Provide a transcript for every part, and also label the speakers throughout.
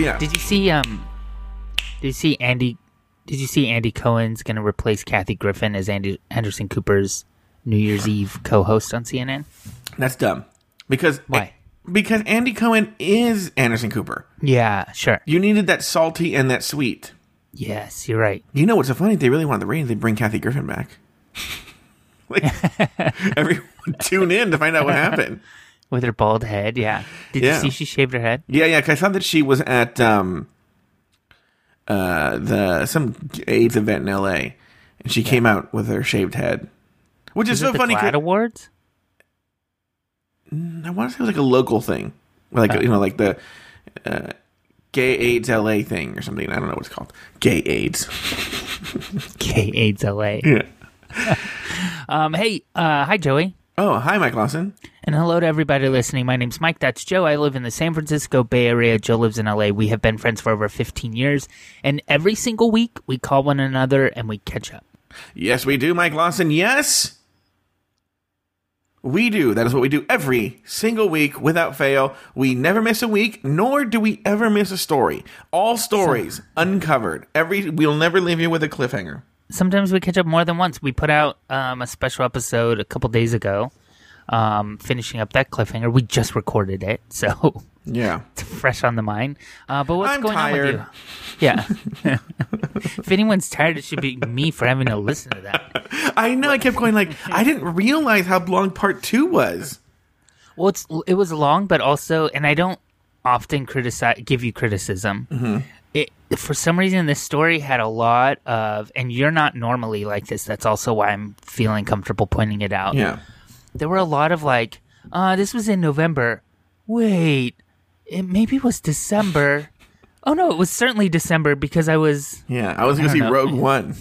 Speaker 1: yeah.
Speaker 2: Did you see um? Did you see Andy? Did you see Andy Cohen's going to replace Kathy Griffin as Andy Anderson Cooper's New Year's Eve co-host on CNN?
Speaker 1: That's dumb. Because
Speaker 2: Why?
Speaker 1: Because Andy Cohen is Anderson Cooper.
Speaker 2: Yeah, sure.
Speaker 1: You needed that salty and that sweet.
Speaker 2: Yes, you're right.
Speaker 1: You know what's so funny? They really wanted the ratings, they'd bring Kathy Griffin back. like, everyone tune in to find out what happened.
Speaker 2: With her bald head, yeah. Did
Speaker 1: Yeah.
Speaker 2: you see she shaved her head?
Speaker 1: Yeah, yeah. 'cause I saw that she was at um, uh, the some AIDS event in L.A. and she came out with her shaved head, which is,
Speaker 2: Is
Speaker 1: so funny.
Speaker 2: GLAAD Awards?
Speaker 1: I want to say it was like a local thing, like
Speaker 2: Oh.
Speaker 1: you know, like the uh, Gay AIDS LA thing or something. I don't know what it's called. Gay AIDS.
Speaker 2: Gay AIDS LA.
Speaker 1: Yeah.
Speaker 2: Um, hey, uh, hi Joey.
Speaker 1: Oh, hi, Mike Lawson.
Speaker 2: And hello to everybody listening. My name's Mike. That's Joe. I live in the San Francisco Bay Area. Joe lives in LA. We have been friends for over 15 years. And every single week, we call one another and we catch up.
Speaker 1: Yes, we do, Mike Lawson. Yes, we do. That is what we do every single week without fail. We never miss a week, nor do we ever miss a story. All stories uncovered. Every we'll never leave you with a cliffhanger.
Speaker 2: Sometimes we catch up more than once. We put out um, a special episode a couple days ago, um, finishing up that cliffhanger. We just recorded it, so
Speaker 1: Yeah.
Speaker 2: it's fresh on the mind. Uh, but what's
Speaker 1: I'm
Speaker 2: going on with you? Yeah. if anyone's tired, it should be me for having to listen to that.
Speaker 1: I know. I kept going like I didn't realize how long part two was.
Speaker 2: Well, it's it was long, but also, and I don't often criticize give you criticism.
Speaker 1: Mm-hmm.
Speaker 2: It for some reason this story had a lot of, and you're not normally like this. That's also why I'm feeling comfortable pointing it out.
Speaker 1: Yeah.
Speaker 2: There were a lot of like, uh, this was in November. Wait, it maybe was December. oh no, it was certainly December because I was,
Speaker 1: Yeah. I was gonna see
Speaker 2: know.
Speaker 1: Rogue One.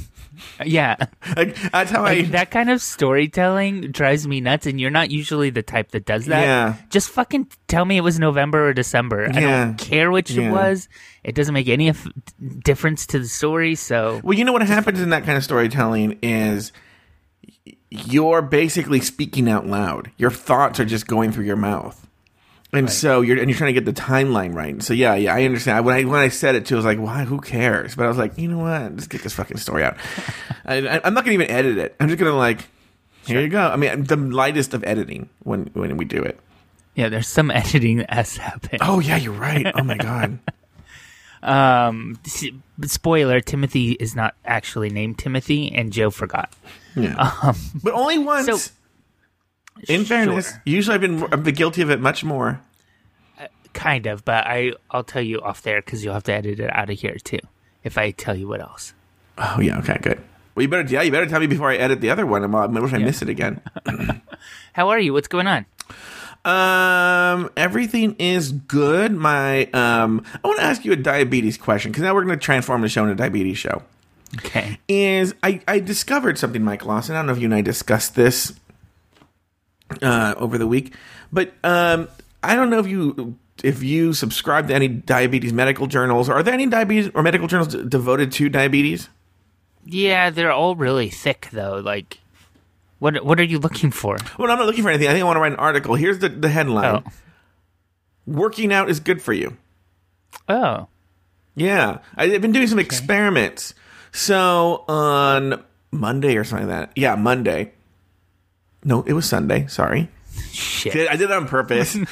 Speaker 2: Yeah.
Speaker 1: Like that's how I.
Speaker 2: That kind of storytelling drives me nuts, and you're not usually the type that does that.
Speaker 1: Yeah.
Speaker 2: Just fucking tell me it was November or December. I don't care which
Speaker 1: Yeah.
Speaker 2: it was. It doesn't make any f- difference to the story. So
Speaker 1: Well, you know what happens in that kind of storytelling is you're basically speaking out loud. Your thoughts are just going through your mouth. And so you're and you're trying to get the timeline right. So yeah, yeah, I understand. When I when I said it too, I was like, "Why? Who cares?" But I was like, you know what? Just get this fucking story out. I, I'm not gonna even edit it. I'm just gonna like, here you go. I mean, the lightest of editing when when we do it.
Speaker 2: yeah, there's some editing that has to happen.
Speaker 1: Oh yeah, you're right. Oh my god.
Speaker 2: Um, spoiler: Timothy is not actually named Timothy, and Joe forgot.
Speaker 1: Yeah. but only once.
Speaker 2: Um, so-
Speaker 1: in fairness,
Speaker 2: Sure.
Speaker 1: usually I've been I've been guilty of it much more.
Speaker 2: Kind of, but I I'll tell you off there because you'll have to edit it out of here too. If I tell you what else.
Speaker 1: Oh yeah, okay, good. Well, you better yeah, you better tell me before I edit the other one. I'm, I wish I miss it again.
Speaker 2: How are you? What's going on?
Speaker 1: um, everything is good. My um, I want to ask you a diabetes question because now we're going to transform the show into a diabetes show.
Speaker 2: Okay.
Speaker 1: Is I I discovered something, Mike Lawson. I don't know if you and I discussed this uh, over the week, but um, I don't know if you if you subscribe to any diabetes medical journals. Are there any diabetes or medical journals d- devoted to diabetes?
Speaker 2: Yeah, they're all really thick though. Like, what what are you looking for?
Speaker 1: Well, I'm not looking for anything. I think I want to write an article. Here's the, the headline:
Speaker 2: Oh,
Speaker 1: Working out is good for you.
Speaker 2: oh,
Speaker 1: Yeah, I've been doing some experiments. So on Monday or something like that. Yeah, Monday. No, it was Sunday. Sorry,
Speaker 2: shit.
Speaker 1: Did- I did it on purpose.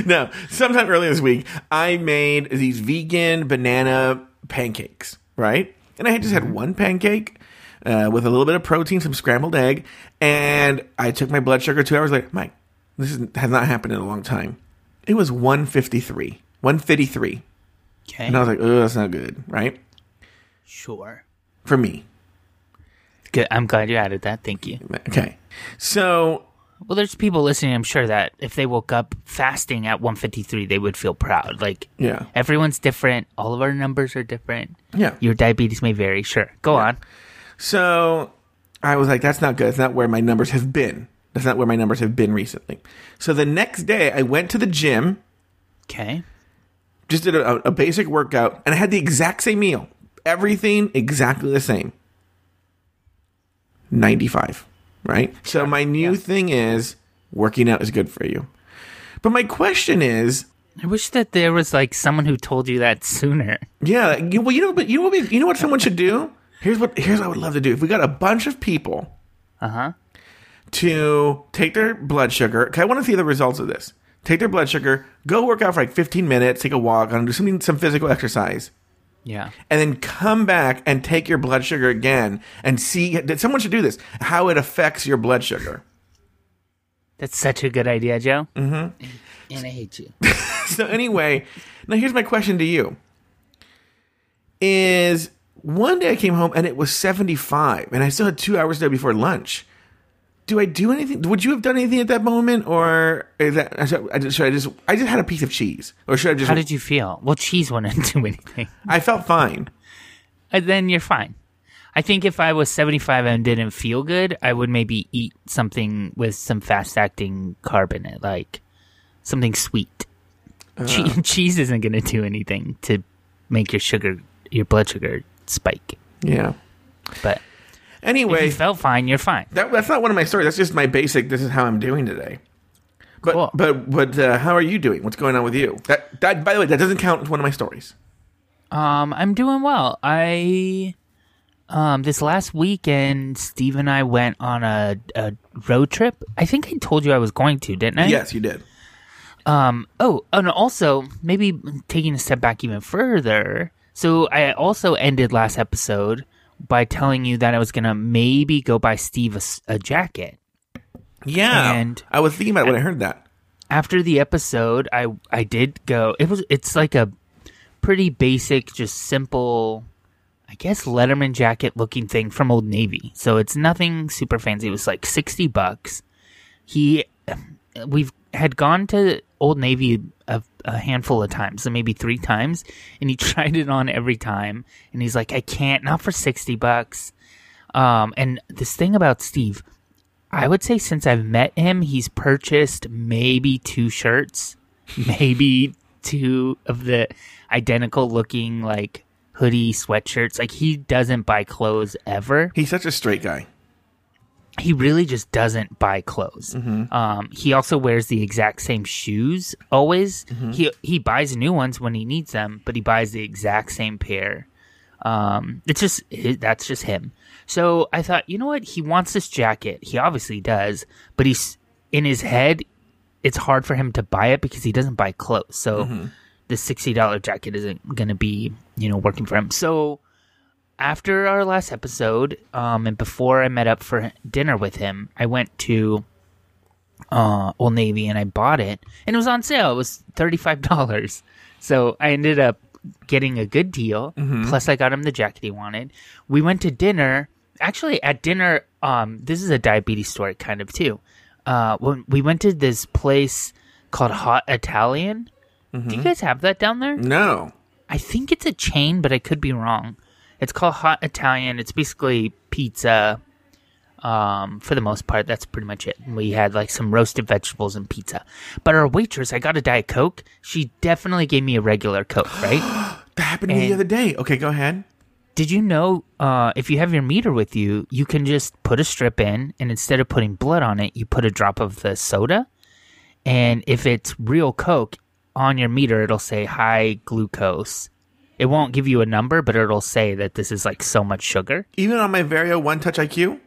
Speaker 1: no, sometime earlier this week, I made these vegan banana pancakes. Right, and I had just had one pancake. Uh, with a little bit of protein, some scrambled egg, and I took my blood sugar two hours later. Mike, this is, has not happened in a long time. It was 153. 153.
Speaker 2: Okay,
Speaker 1: And I was like, oh, that's not good, right?
Speaker 2: sure.
Speaker 1: For me.
Speaker 2: Good. I'm glad you added that. Thank you.
Speaker 1: Okay. So,
Speaker 2: Well, there's people listening. I'm sure that if they woke up fasting at 153, they would feel proud. Like,
Speaker 1: yeah.
Speaker 2: everyone's different. All of our numbers are different.
Speaker 1: Yeah.
Speaker 2: Your diabetes may vary. Sure. Go on.
Speaker 1: So, I was like, that's not good. It's not where my numbers have been. That's not where my numbers have been recently. So, the next day, I went to the gym,
Speaker 2: Okay.
Speaker 1: just did a, a basic workout, and I had the exact same meal. Everything exactly the same. 95, right? So, my new
Speaker 2: Yeah.
Speaker 1: thing is working out is good for you. But my question is
Speaker 2: I wish that there was like someone who told you that sooner.
Speaker 1: Yeah, you, well, you know, but you know what? You know what someone should do? Here's what here's what I would love to do. If we got a bunch of people
Speaker 2: Uh huh.
Speaker 1: to take their blood sugar, 'cause I want to see the results of this. Take their blood sugar, go work out for like 15 minutes, take a walk, and do something, some physical exercise,
Speaker 2: Yeah.
Speaker 1: and then come back and take your blood sugar again and see. That someone should do this. How it affects your blood sugar.
Speaker 2: That's such a good idea, Joe. Mm-hmm. And I hate you.
Speaker 1: so anyway, now here's my question to you: Is one day I came home and it was 75, and I still had two hours there before lunch. Do I do anything? Would you have done anything at that moment, or is that I should I just, should I just I just had a piece of cheese, or should I just?
Speaker 2: How did you feel? Well, cheese wouldn't do anything.
Speaker 1: I felt fine.
Speaker 2: And then you're fine. I think if I was 75 and didn't feel good, I would maybe eat something with some fast acting carb in it, like something sweet. Uh. che- cheese isn't going to do anything to make your sugar, your blood sugar spike.
Speaker 1: Yeah.
Speaker 2: But if
Speaker 1: Anyway,
Speaker 2: you felt fine, you're fine.
Speaker 1: that, that's not one of my stories. That's just my basic. This is how I'm doing today. But
Speaker 2: Cool.
Speaker 1: but but uh, how are you doing? What's going on with you? That that by the way, that doesn't count as one of my stories.
Speaker 2: Um, I'm doing well. I um this last weekend, Steve and I went on a, a road trip. I think I told you I was going to, didn't I?
Speaker 1: Yes, you did.
Speaker 2: Um. Oh, and also maybe taking a step back even further. So I also ended last episode by telling you that I was gonna maybe go buy Steve a, a jacket.
Speaker 1: Yeah,
Speaker 2: And-
Speaker 1: I was thinking about it when I heard that.
Speaker 2: After the episode, I I did go. It was it's like a pretty basic, just simple, I guess Letterman jacket looking thing from Old Navy. So it's nothing super fancy. It was like sixty bucks. He, we've had gone to Old Navy a, a handful of times, so maybe three times, and he tried it on every time, and he's like, I can't, not for sixty bucks. Um, and this thing about Steve, I would say since I've met him, he's purchased maybe two shirts, maybe two of the identical looking like hoodie sweatshirts. Like he doesn't buy clothes ever.
Speaker 1: He's such a straight guy.
Speaker 2: He really just doesn't buy clothes. Um, he also wears the exact same shoes always. He he buys new ones when he needs them, but he buys the exact same pair. Um, it's just that's just him. So I thought, you know what? He wants this jacket. He obviously does, but he's in his head. It's hard for him to buy it because he doesn't buy clothes. So the sixty dollar jacket isn't going to be, you know, working for him. So after our last episode, um, and before I met up for dinner with him, I went to uh, Old Navy and I bought it, and it was on sale. It was thirty five dollars. So I ended up getting a good deal. Plus, I got him the jacket he wanted. We went to dinner. Actually, at dinner, um, this is a diabetes story, kind of too. Uh, when we went to this place called Hot Italian. Do you guys have that down there?
Speaker 1: No,
Speaker 2: I think it's a chain, but I could be wrong. It's called Hot Italian. It's basically pizza. Um, for the most part, that's pretty much it. We had like some roasted vegetables and pizza. But our waitress, I got a Diet Coke. She definitely gave me a regular Coke, right?
Speaker 1: that happened to me the other day. Okay, go ahead.
Speaker 2: Did you know uh, if you have your meter with you, you can just put a strip in, and instead of putting blood on it, you put a drop of the soda. And if it's real Coke on your meter, it'll say high glucose. It won't give you a number, but it'll say that this is like so much sugar.
Speaker 1: Even on my Verio One Touch IQ.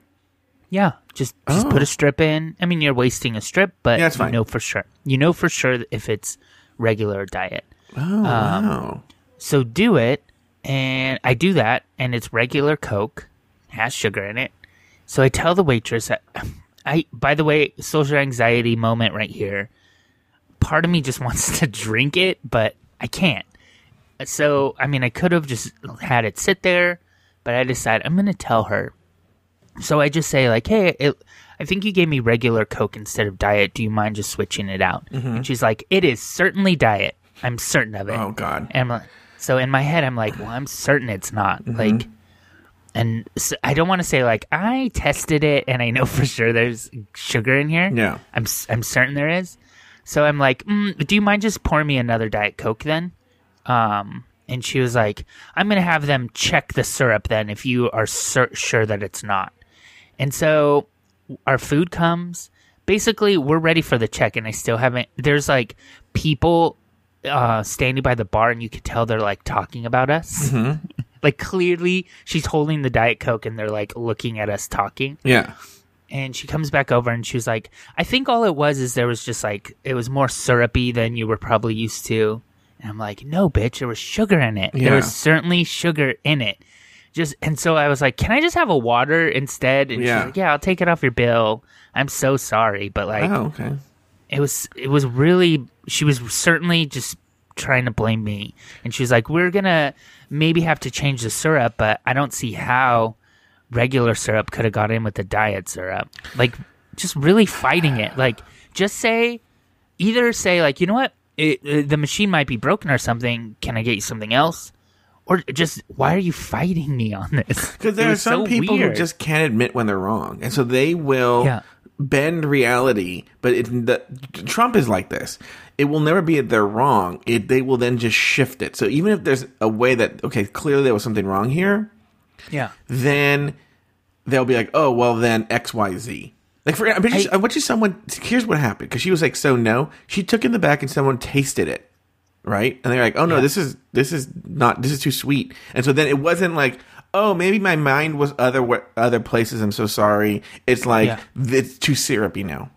Speaker 2: Yeah, just just
Speaker 1: Oh.
Speaker 2: put a strip in. I mean, you're wasting a strip, but
Speaker 1: Yeah,
Speaker 2: you know for sure. You know for sure if it's regular diet.
Speaker 1: Oh
Speaker 2: Um,
Speaker 1: wow.
Speaker 2: So do it, and I do that, and it's regular Coke, has sugar in it. So I tell the waitress, that, I by the way, social anxiety moment right here. Part of me just wants to drink it, but I can't. So I mean, I could have just had it sit there, but I decide I'm going to tell her. So I just say like, "Hey, it, I think you gave me regular Coke instead of diet. Do you mind just switching it out?" And she's like, "It is certainly diet. I'm certain of it."
Speaker 1: Oh god.
Speaker 2: And like, so in my head, I'm like, well, I'm certain it's not.
Speaker 1: Mm-hmm.
Speaker 2: Like, and so I don't want to say like I tested it and I know for sure there's sugar in here.
Speaker 1: Yeah.
Speaker 2: I'm I'm certain there is. So I'm like, mm, do you mind just pouring me another diet coke then? Um, and she was like, I'm gonna have them check the syrup then if you are cer- sure that it's not. And so our food comes. Basically, we're ready for the check, and I still haven't. There's like people uh, standing by the bar, and you could tell they're like talking about us. like clearly, she's holding the diet coke, and they're like looking at us talking.
Speaker 1: Yeah.
Speaker 2: And she comes back over, and she was like, "I think all it was is there was just like it was more syrupy than you were probably used to." And I'm like, "No, bitch, there was sugar in it.
Speaker 1: Yeah.
Speaker 2: There was certainly sugar in it." Just and so I was like, "Can I just have a water instead?" And
Speaker 1: Yeah.
Speaker 2: she's like, "Yeah, I'll take it off your bill. I'm so sorry, but like."
Speaker 1: Oh, okay.
Speaker 2: it was it was really she was certainly just trying to blame me and she was like we're gonna maybe have to change the syrup but i don't see how regular syrup could have got in with the diet syrup like just really fighting it like just say either say like you know what it, uh, the machine might be broken or something can i get you something else or just why are you fighting me on this
Speaker 1: Because there are some
Speaker 2: so
Speaker 1: people
Speaker 2: weird.
Speaker 1: who just can't admit when they're wrong, and so they will
Speaker 2: Yeah.
Speaker 1: bend reality. But it, the, Trump is like this; it will never be that they're wrong. It they will then just shift it. So even if there's a way that okay, clearly there was something wrong here,
Speaker 2: yeah
Speaker 1: then they'll be like, oh well, then X Y Z. Like for I you,
Speaker 2: I-
Speaker 1: I bet you someone. Here's what happened because she was like, so no. She took in the back and someone tasted it, right? And they're like, oh no,
Speaker 2: Yeah.
Speaker 1: this is this is not this is too sweet. And so then it wasn't like, oh maybe my mind was other other places. I'm so sorry. It's like
Speaker 2: Yeah.
Speaker 1: it's too syrupy now.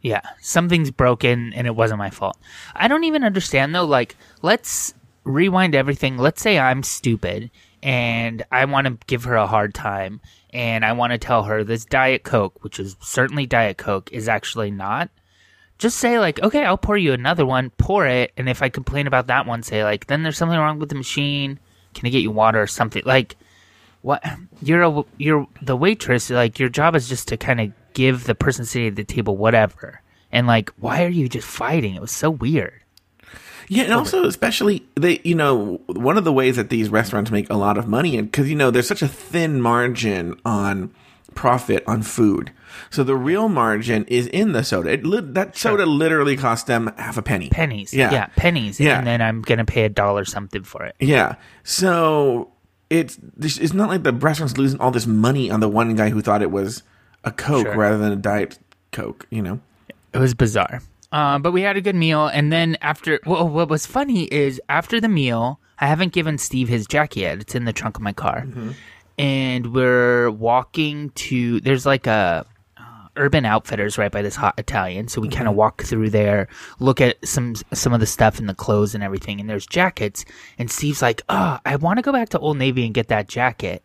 Speaker 2: Yeah, something's broken and it wasn't my fault. I don't even understand though. Like, let's rewind everything. Let's say I'm stupid and I want to give her a hard time and I want to tell her this Diet Coke, which is certainly Diet Coke, is actually not. Just say, like, okay, I'll pour you another one, pour it. And if I complain about that one, say, like, then there's something wrong with the machine. Can I get you water or something? Like, what you're a you're the waitress like your job is just to kind of give the person sitting at the table whatever and like why are you just fighting it was so weird
Speaker 1: Yeah, and also especially they, you know, one of the ways that these restaurants make a lot of money, and because you know there's such a thin margin on profit on food, so the real margin is in the soda. It, lit that soda literally cost them half a penny.
Speaker 2: pennies
Speaker 1: Yeah.
Speaker 2: yeah, pennies
Speaker 1: Yeah.
Speaker 2: and then i'm gonna pay a dollar something for it
Speaker 1: Yeah, so it's it's not like the restaurant's losing all this money on the one guy who thought it was a Coke
Speaker 2: Sure.
Speaker 1: rather than a Diet Coke. You know.
Speaker 2: it was bizarre uh, but we had a good meal and then after well, what was funny is after the meal i haven't given steve his jacket yet. It's in the trunk of my car. And we're walking to there's like a uh, urban outfitters right by this hot italian. So we kind of walk through there look at some some of the stuff and the clothes and everything and there's jackets. And steve's like oh i want to go back to old navy and get that jacket.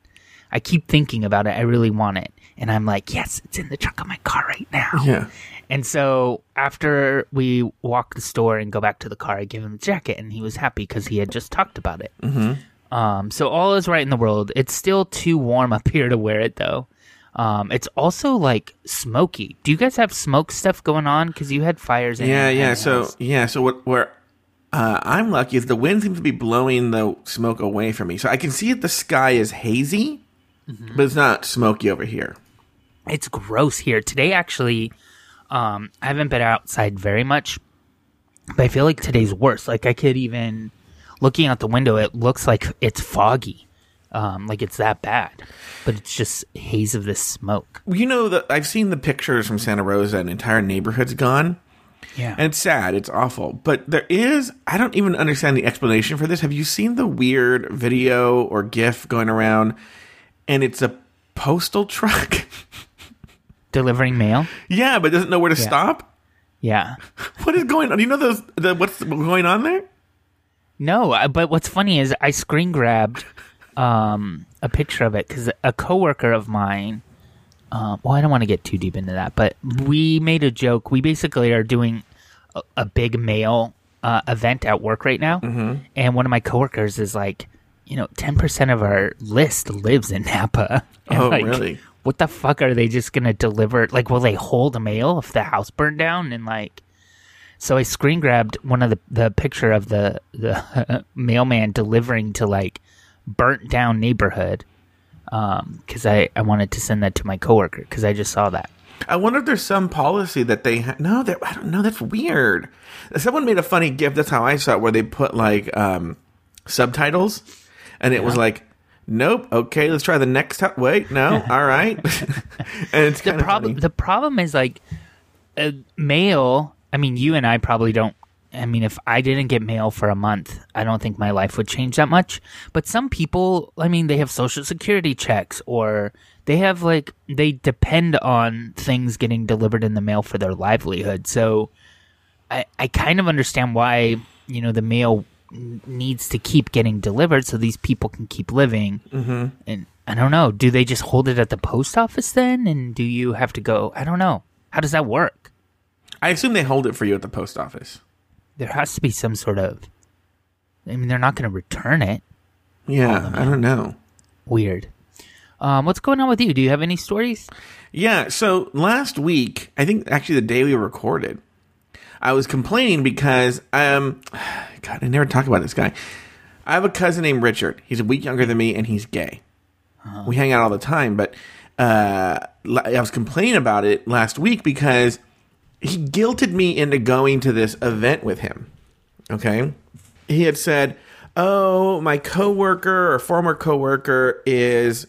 Speaker 2: I keep thinking about it. I really want it. And i'm like yes it's in the trunk of my car right now.
Speaker 1: Yeah.
Speaker 2: And so after we walk the store and go back to the car, I give him the jacket, and he was happy because he had just talked about it. Mm-hmm. Um, so all is right in the world. It's still too warm up here to wear it, though. Um, it's also like smoky. Do you guys have smoke stuff going on? Because you had fires. In
Speaker 1: Yeah, yeah.
Speaker 2: house.
Speaker 1: So yeah, so what where uh, I'm lucky is the wind seems to be blowing the smoke away from me, so I can see that the sky is hazy,
Speaker 2: Mm-hmm.
Speaker 1: but it's not smoky over here.
Speaker 2: it's gross here today. Actually, um, I haven't been outside very much, but I feel like today's worse. Like I could even looking out the window, it looks like it's foggy, um, like it's that bad, but it's just haze of this smoke.
Speaker 1: You know that I've seen the pictures from Santa Rosa, and entire neighborhood's gone,
Speaker 2: Yeah,
Speaker 1: and it's sad. It's awful, but there is I don't even understand the explanation for this. Have you seen the weird video or GIF going around, and it's a postal truck?
Speaker 2: delivering mail.
Speaker 1: yeah, but doesn't know where to stop.
Speaker 2: Yeah.
Speaker 1: What is going on? Do you know those the, what's going on there?
Speaker 2: No, but what's funny is I screen grabbed um, a picture of it because a coworker of mine. Um, well, I don't want to get too deep into that, but we made a joke. We basically are doing a, a big mail uh, event at work right now, and one of my coworkers is like, you know, ten percent of our list lives in Napa. And
Speaker 1: Oh,
Speaker 2: like,
Speaker 1: really?
Speaker 2: What the fuck are they just gonna deliver? Like, will they hold mail if the house burned down? And like, so I screen grabbed one of the the picture of the the mailman delivering to like burnt down neighborhood because I I wanted to send that to my coworker because I just saw that.
Speaker 1: I wonder if there's some policy that they ha- no, that I don't know. That's weird. Someone made a funny gift. That's how I saw it, where they put like um, subtitles, and it was like, "Nope, okay, let's try the next. T- Wait, no, all right." and it's
Speaker 2: The problem the problem is like mail. I mean, you and I probably don't I mean, if I didn't get mail for a month, I don't think my life would change that much. But some people, I mean, they have social security checks or they have like, they depend on things getting delivered in the mail for their livelihood. So I, I kind of understand why, you know, the mail needs to keep getting delivered so these people can keep living. Mm-hmm. And I don't know, do they just hold it at the post office then? And do you have to go? I don't know. How does that work?
Speaker 1: I assume they hold it for you at the post office.
Speaker 2: there has to be some sort of i mean they're not going to return it
Speaker 1: Yeah, I don't know.
Speaker 2: weird um, what's going on with you do you have any stories
Speaker 1: Yeah, so last week, I think actually the day we recorded, I was complaining because um God, I never talk about this guy. I have a cousin named Richard. He's a week younger than me and he's gay. We hang out all the time, but uh I was complaining about it last week because he guilted me into going to this event with him. Okay? He had said, "Oh, my coworker or former coworker is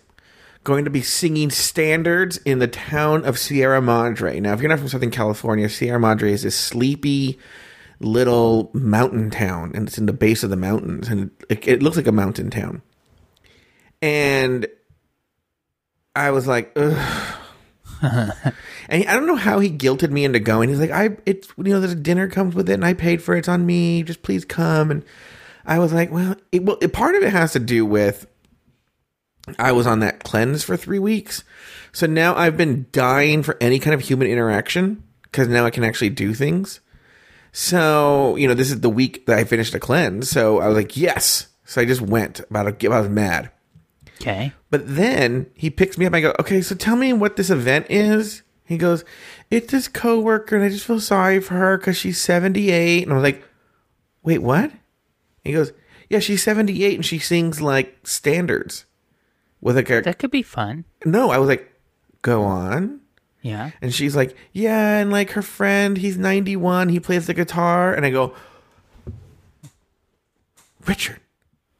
Speaker 1: going to be singing standards in the town of Sierra Madre. Now, if you're not from Southern California, Sierra Madre is this sleepy little mountain town, and it's in the base of the mountains, and it, it looks like a mountain town. And I was like, ugh. and I don't know how he guilted me into going. He's like, I, it's, you know, there's a dinner comes with it, and I paid for it. It's on me. Just please come. And I was like, well, it, well, it, part of it has to do with I was on that cleanse for three weeks. So now I've been dying for any kind of human interaction because now I can actually do things. So, you know, this is the week that I finished a cleanse. So I was like, yes. So I just went about a, I was mad.
Speaker 2: okay
Speaker 1: But then he picks me up. I go, okay, so tell me what this event is. He goes, it's this coworker, and I just feel sorry for her because she's 78. And I was like, wait, what? He goes, yeah, she's 78 and she sings like standards with like a.
Speaker 2: that could be fun
Speaker 1: No, I was like, go on.
Speaker 2: yeah
Speaker 1: And she's like, yeah, and like her friend, he's 91, he plays the guitar. And I go, Richard,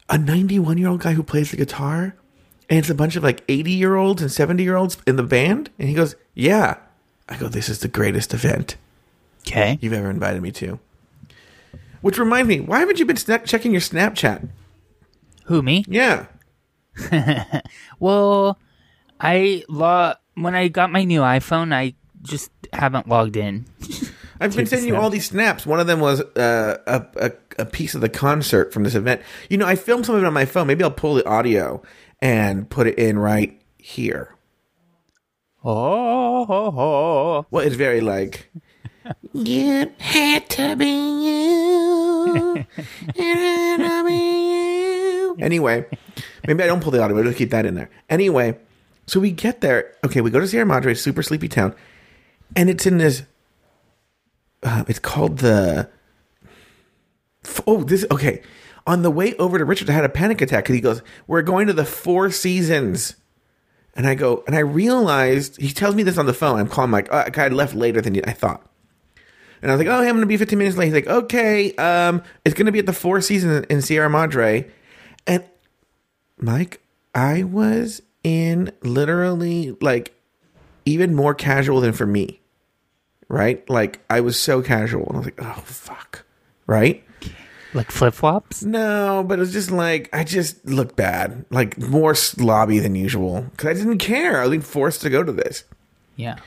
Speaker 1: a 91 year old guy who plays the guitar? And it's a bunch of like 80 year olds and 70 year olds in the band? And he goes, yeah. I go, this is the greatest event
Speaker 2: okay
Speaker 1: you've ever invited me to. Which reminds me, why haven't you been sna- checking your Snapchat?
Speaker 2: who me
Speaker 1: Yeah.
Speaker 2: well i log when i got my new iphone i just haven't logged in
Speaker 1: I've been sending you all these snaps. One of them was uh, a, a a piece of the concert from this event. You know, I filmed some of it on my phone. Maybe I'll pull the audio and put it in right here.
Speaker 2: oh, oh, oh.
Speaker 1: Well, it's very like. You had to be you. It had to be you. Anyway, maybe I don't pull the audio. I'll just keep that in there. Anyway, so we get there. Okay, we go to Sierra Madre, super sleepy town, and it's in this. Uh, it's called the. Oh, this okay. On the way over to Richard, I had a panic attack because he goes, "We're going to the Four Seasons." And I go, and I realized he tells me this on the phone. I'm calling like, oh, I left later than I thought. And I was like, oh, hey, I'm going to be 15 minutes late. He's like, okay, um, it's going to be at the Four Seasons in Sierra Madre. And Mike, I was in literally like even more casual than for me, right? Like I was so casual. And I was like, oh, fuck, right?
Speaker 2: like flip-flops
Speaker 1: No, but it was just like I just looked bad, like more slobby than usual because I didn't care. I was being forced to go to this.
Speaker 2: yeah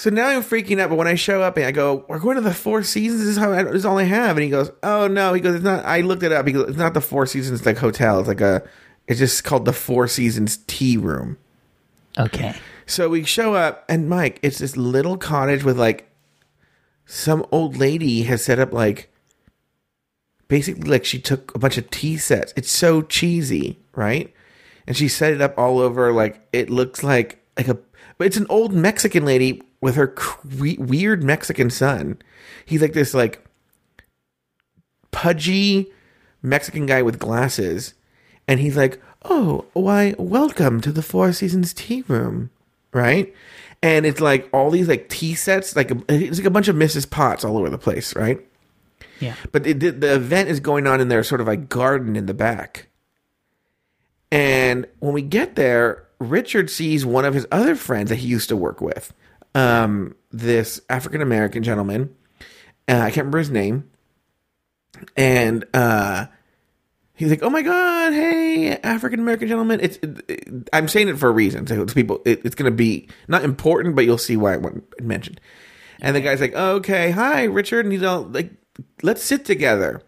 Speaker 1: So now I'm freaking out. But when I show up and I go, "We're going to the Four Seasons," this is how I, this is all I have. And he goes, "Oh no," he goes, "It's not." I looked it up. He goes, "It's not the Four Seasons like hotel. It's like a. It's just called the Four Seasons Tea Room."
Speaker 2: okay
Speaker 1: So we show up, and Mike, it's this little cottage with like some old lady has set up like basically like she took a bunch of tea sets. It's so cheesy, right? And she set it up all over like it looks like like a but it's an old Mexican lady with her cre- weird Mexican son. He's like this like pudgy Mexican guy with glasses and he's like, "Oh, why welcome to the Four Seasons tea room." Right? And it's like all these like tea sets like a, it's like a bunch of Mrs. Potts all over the place, right?
Speaker 2: yeah
Speaker 1: But it, the, the event is going on in their sort of like garden in the back. And when we get there, Richard sees one of his other friends that he used to work with, um, this African American gentleman. Uh, I can't remember his name. And uh, he's like, "Oh my god, hey, African American gentleman." It's it, I'm saying it for a reason. So it's people, it, it's going to be not important, but you'll see why it mentioned. And the guy's like, "Okay, hi, Richard," and he's all like, "Let's sit together."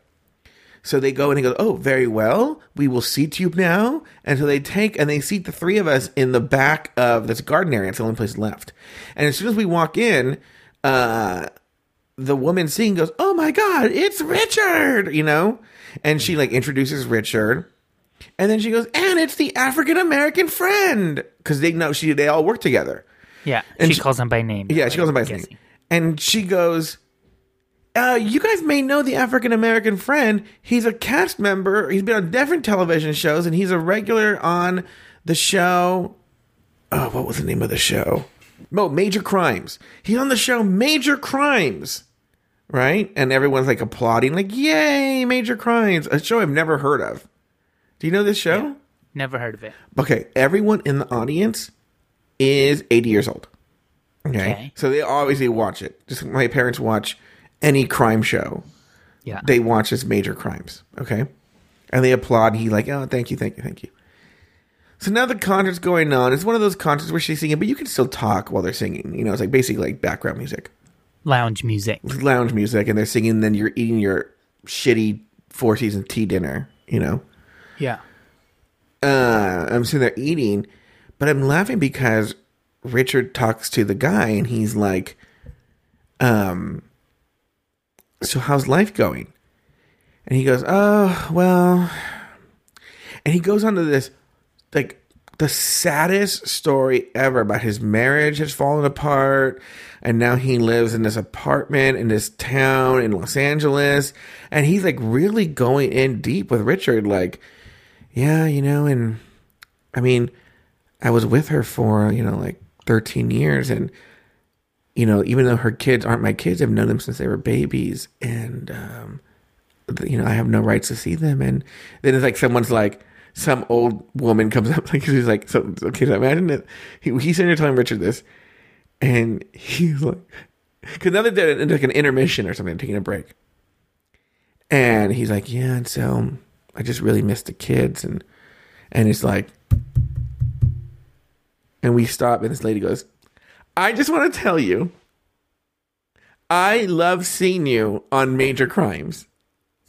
Speaker 1: So they go and he goes, Oh, very well. We will seat you now. And so they take and they seat the three of us in the back of this garden area. It's the only place left. And as soon as we walk in, uh, the woman seeing goes, Oh my God, it's Richard, you know? And she like introduces Richard. And then she goes, And it's the African American friend. Cause they know she, they all work together.
Speaker 2: Yeah,
Speaker 1: And
Speaker 2: she
Speaker 1: she-
Speaker 2: calls him by name.
Speaker 1: Yeah, she calls him by his name. And she goes, uh, you guys may know the African American friend. He's a cast member. He's been on different television shows, and he's a regular on the show. Oh, what was the name of the show? No, Major Crimes. He's on the show Major Crimes, right? And everyone's like applauding, like, "Yay, Major Crimes!" A show I've never heard of. Do you know this show?
Speaker 2: Never heard of it.
Speaker 1: Okay, everyone in the audience is 80 years old. Okay.
Speaker 2: Okay.
Speaker 1: So they obviously watch it. Just like my parents watch any crime show.
Speaker 2: Yeah.
Speaker 1: They watch this major crimes. Okay. And they applaud. He like, oh, thank you, thank you, thank you. So now the concert's going on. It's one of those concerts where she's singing, but you can still talk while they're singing. You know, it's like basically like background music,
Speaker 2: Lounge music.
Speaker 1: lounge music, and they're singing. And then you're eating your shitty four season tea dinner. You know,
Speaker 2: Yeah.
Speaker 1: uh, I'm sitting there eating, but I'm laughing because Richard talks to the guy and he's like, um, so how's life going? And he goes, oh, well, and he goes on to this, like, the saddest story ever about his marriage has fallen apart and now he lives in this apartment in this town in Los Angeles and he's like really going in deep with Richard like yeah, you know, and I mean, I was with her for, you know, like 13 years. And, you know, even though her kids aren't my kids, I've known them since they were babies. And, um, you know, I have no rights to see them. And then it's like someone's like, some old woman comes up, like, she's like, so, okay, so imagine that he, he's sitting there telling Richard this. And he's like, because now they're in like an intermission or something, taking a break. And he's like, yeah, and so I just really miss the kids and and it's like and we stop and this lady goes, I just want to tell you I love seeing you on major crimes.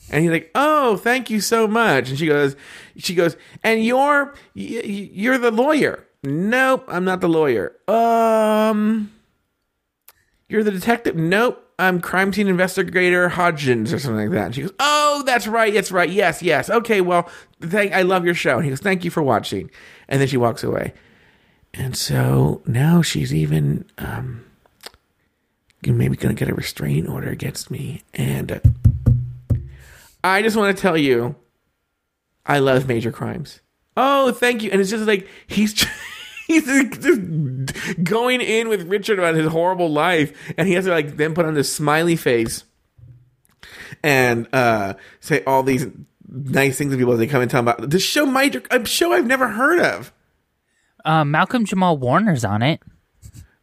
Speaker 1: And he's like, "Oh, thank you so much." And she goes, "She goes, and you're you're the lawyer." Nope, I'm not the lawyer. Um, you're the detective. Nope, I'm crime scene investigator Hodgins or something like that. And she goes, "Oh, that's right. That's right. Yes, yes. Okay, well, thank. I love your show." And he goes, "Thank you for watching." And then she walks away. And so now she's even um, maybe going to get a restraining order against me. And uh, I just want to tell you, I love major crimes. Oh, thank you. And it's just like he's he's just going in with Richard about his horrible life, and he has to like then put on this smiley face and uh say all these nice things to people as they come and tell about this show. Major, a show I've never heard of.
Speaker 2: Uh, Malcolm Jamal Warner's on it.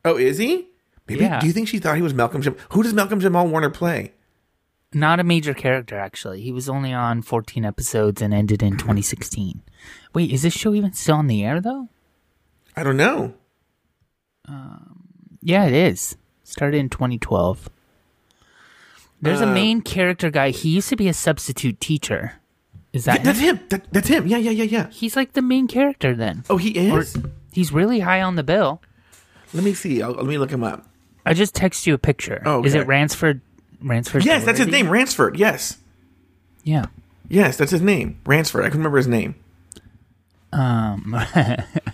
Speaker 1: Oh, is he? Maybe.
Speaker 2: Yeah.
Speaker 1: Do you think she thought he was Malcolm? Jam- Who does Malcolm Jamal Warner play?
Speaker 2: Not a major character, actually. He was only on 14 episodes and ended in 2016. Wait, is this show even still on the air, though?
Speaker 1: I don't know.
Speaker 2: Yeah, it is. Started in 2012. There's a
Speaker 1: Uh,
Speaker 2: main character guy. He used to be a substitute teacher. Is
Speaker 1: Yeah,
Speaker 2: that
Speaker 1: that's
Speaker 2: him?
Speaker 1: him. That, that's him. Yeah, yeah, yeah, yeah.
Speaker 2: He's like the main character then.
Speaker 1: Oh, he is.
Speaker 2: He's really high on the bill.
Speaker 1: let me see. I'll, let me look him up.
Speaker 2: I just text you a picture.
Speaker 1: Oh,
Speaker 2: Is it Ransford? Ransford?
Speaker 1: Yes, that's his name. Ransford. Yes,
Speaker 2: Yeah.
Speaker 1: yes, that's his name. Ransford. I can remember his name.
Speaker 2: Um,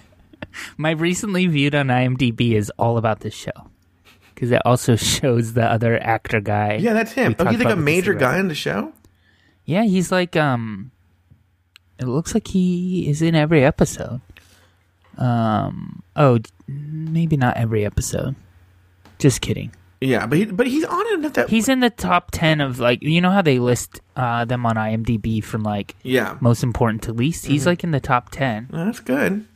Speaker 2: my recently viewed on IMDb is all about this show because it also shows the other actor guy.
Speaker 1: Yeah, that's him. Oh, he's like a major guy in the show.
Speaker 2: Yeah, he's like um. It looks like he is in every episode. Um. Oh, maybe not every episode. Just kidding.
Speaker 1: Yeah, but he, but he's on it. Not that.
Speaker 2: He's in the top ten of like you know how they list uh, them on IMDb from like
Speaker 1: yeah,
Speaker 2: most important to least. He's like in the top ten.
Speaker 1: that's good.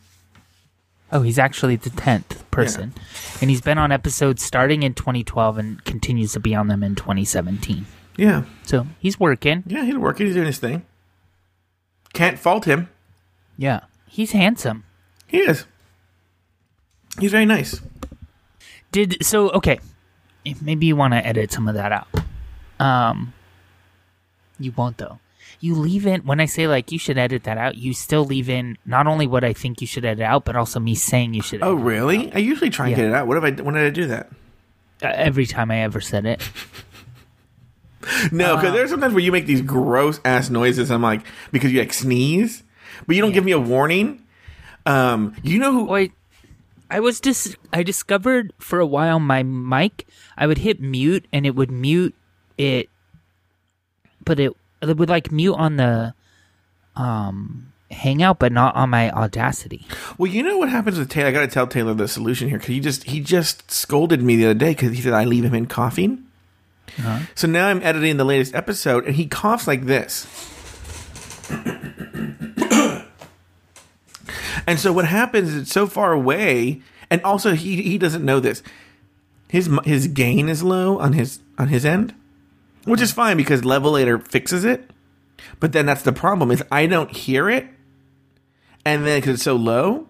Speaker 2: Oh, he's actually the tenth. person, and he's been on episodes starting in 2012 and continues to be on them in 2017.
Speaker 1: Yeah.
Speaker 2: So he's working.
Speaker 1: Yeah, he's working. He's doing his thing. Can't fault him.
Speaker 2: Yeah, he's handsome.
Speaker 1: He is. He's very nice.
Speaker 2: Did so? Okay, maybe you want to edit some of that out. Um, you won't though. You leave in when I say like you should edit that out. You still leave in not only what I think you should edit out, but also me saying you should.
Speaker 1: Oh, really? I usually try and
Speaker 2: Yeah.
Speaker 1: get it out. What have I? When did I do that?
Speaker 2: uh, every time I ever said it.
Speaker 1: No, because there's sometimes where you make these gross ass noises. I'm like, because you like sneeze, but you don't give me a warning. Um, you know who?
Speaker 2: Wait, I was just I discovered for a while my mic. I would hit mute and it would mute it, but it it would like mute on the um Hangout, but not on my Audacity.
Speaker 1: Well, you know what happens with Taylor. I got to tell Taylor the solution here because he just he just scolded me the other day because he said I leave him in coughing. Uh-huh. So now I'm editing the latest episode, and he coughs like this. and so what happens is it's so far away, and also he he doesn't know this. His his gain is low on his on his end, which is fine because Levelator fixes it. But then that's the problem is I don't hear it, and then because it's so low,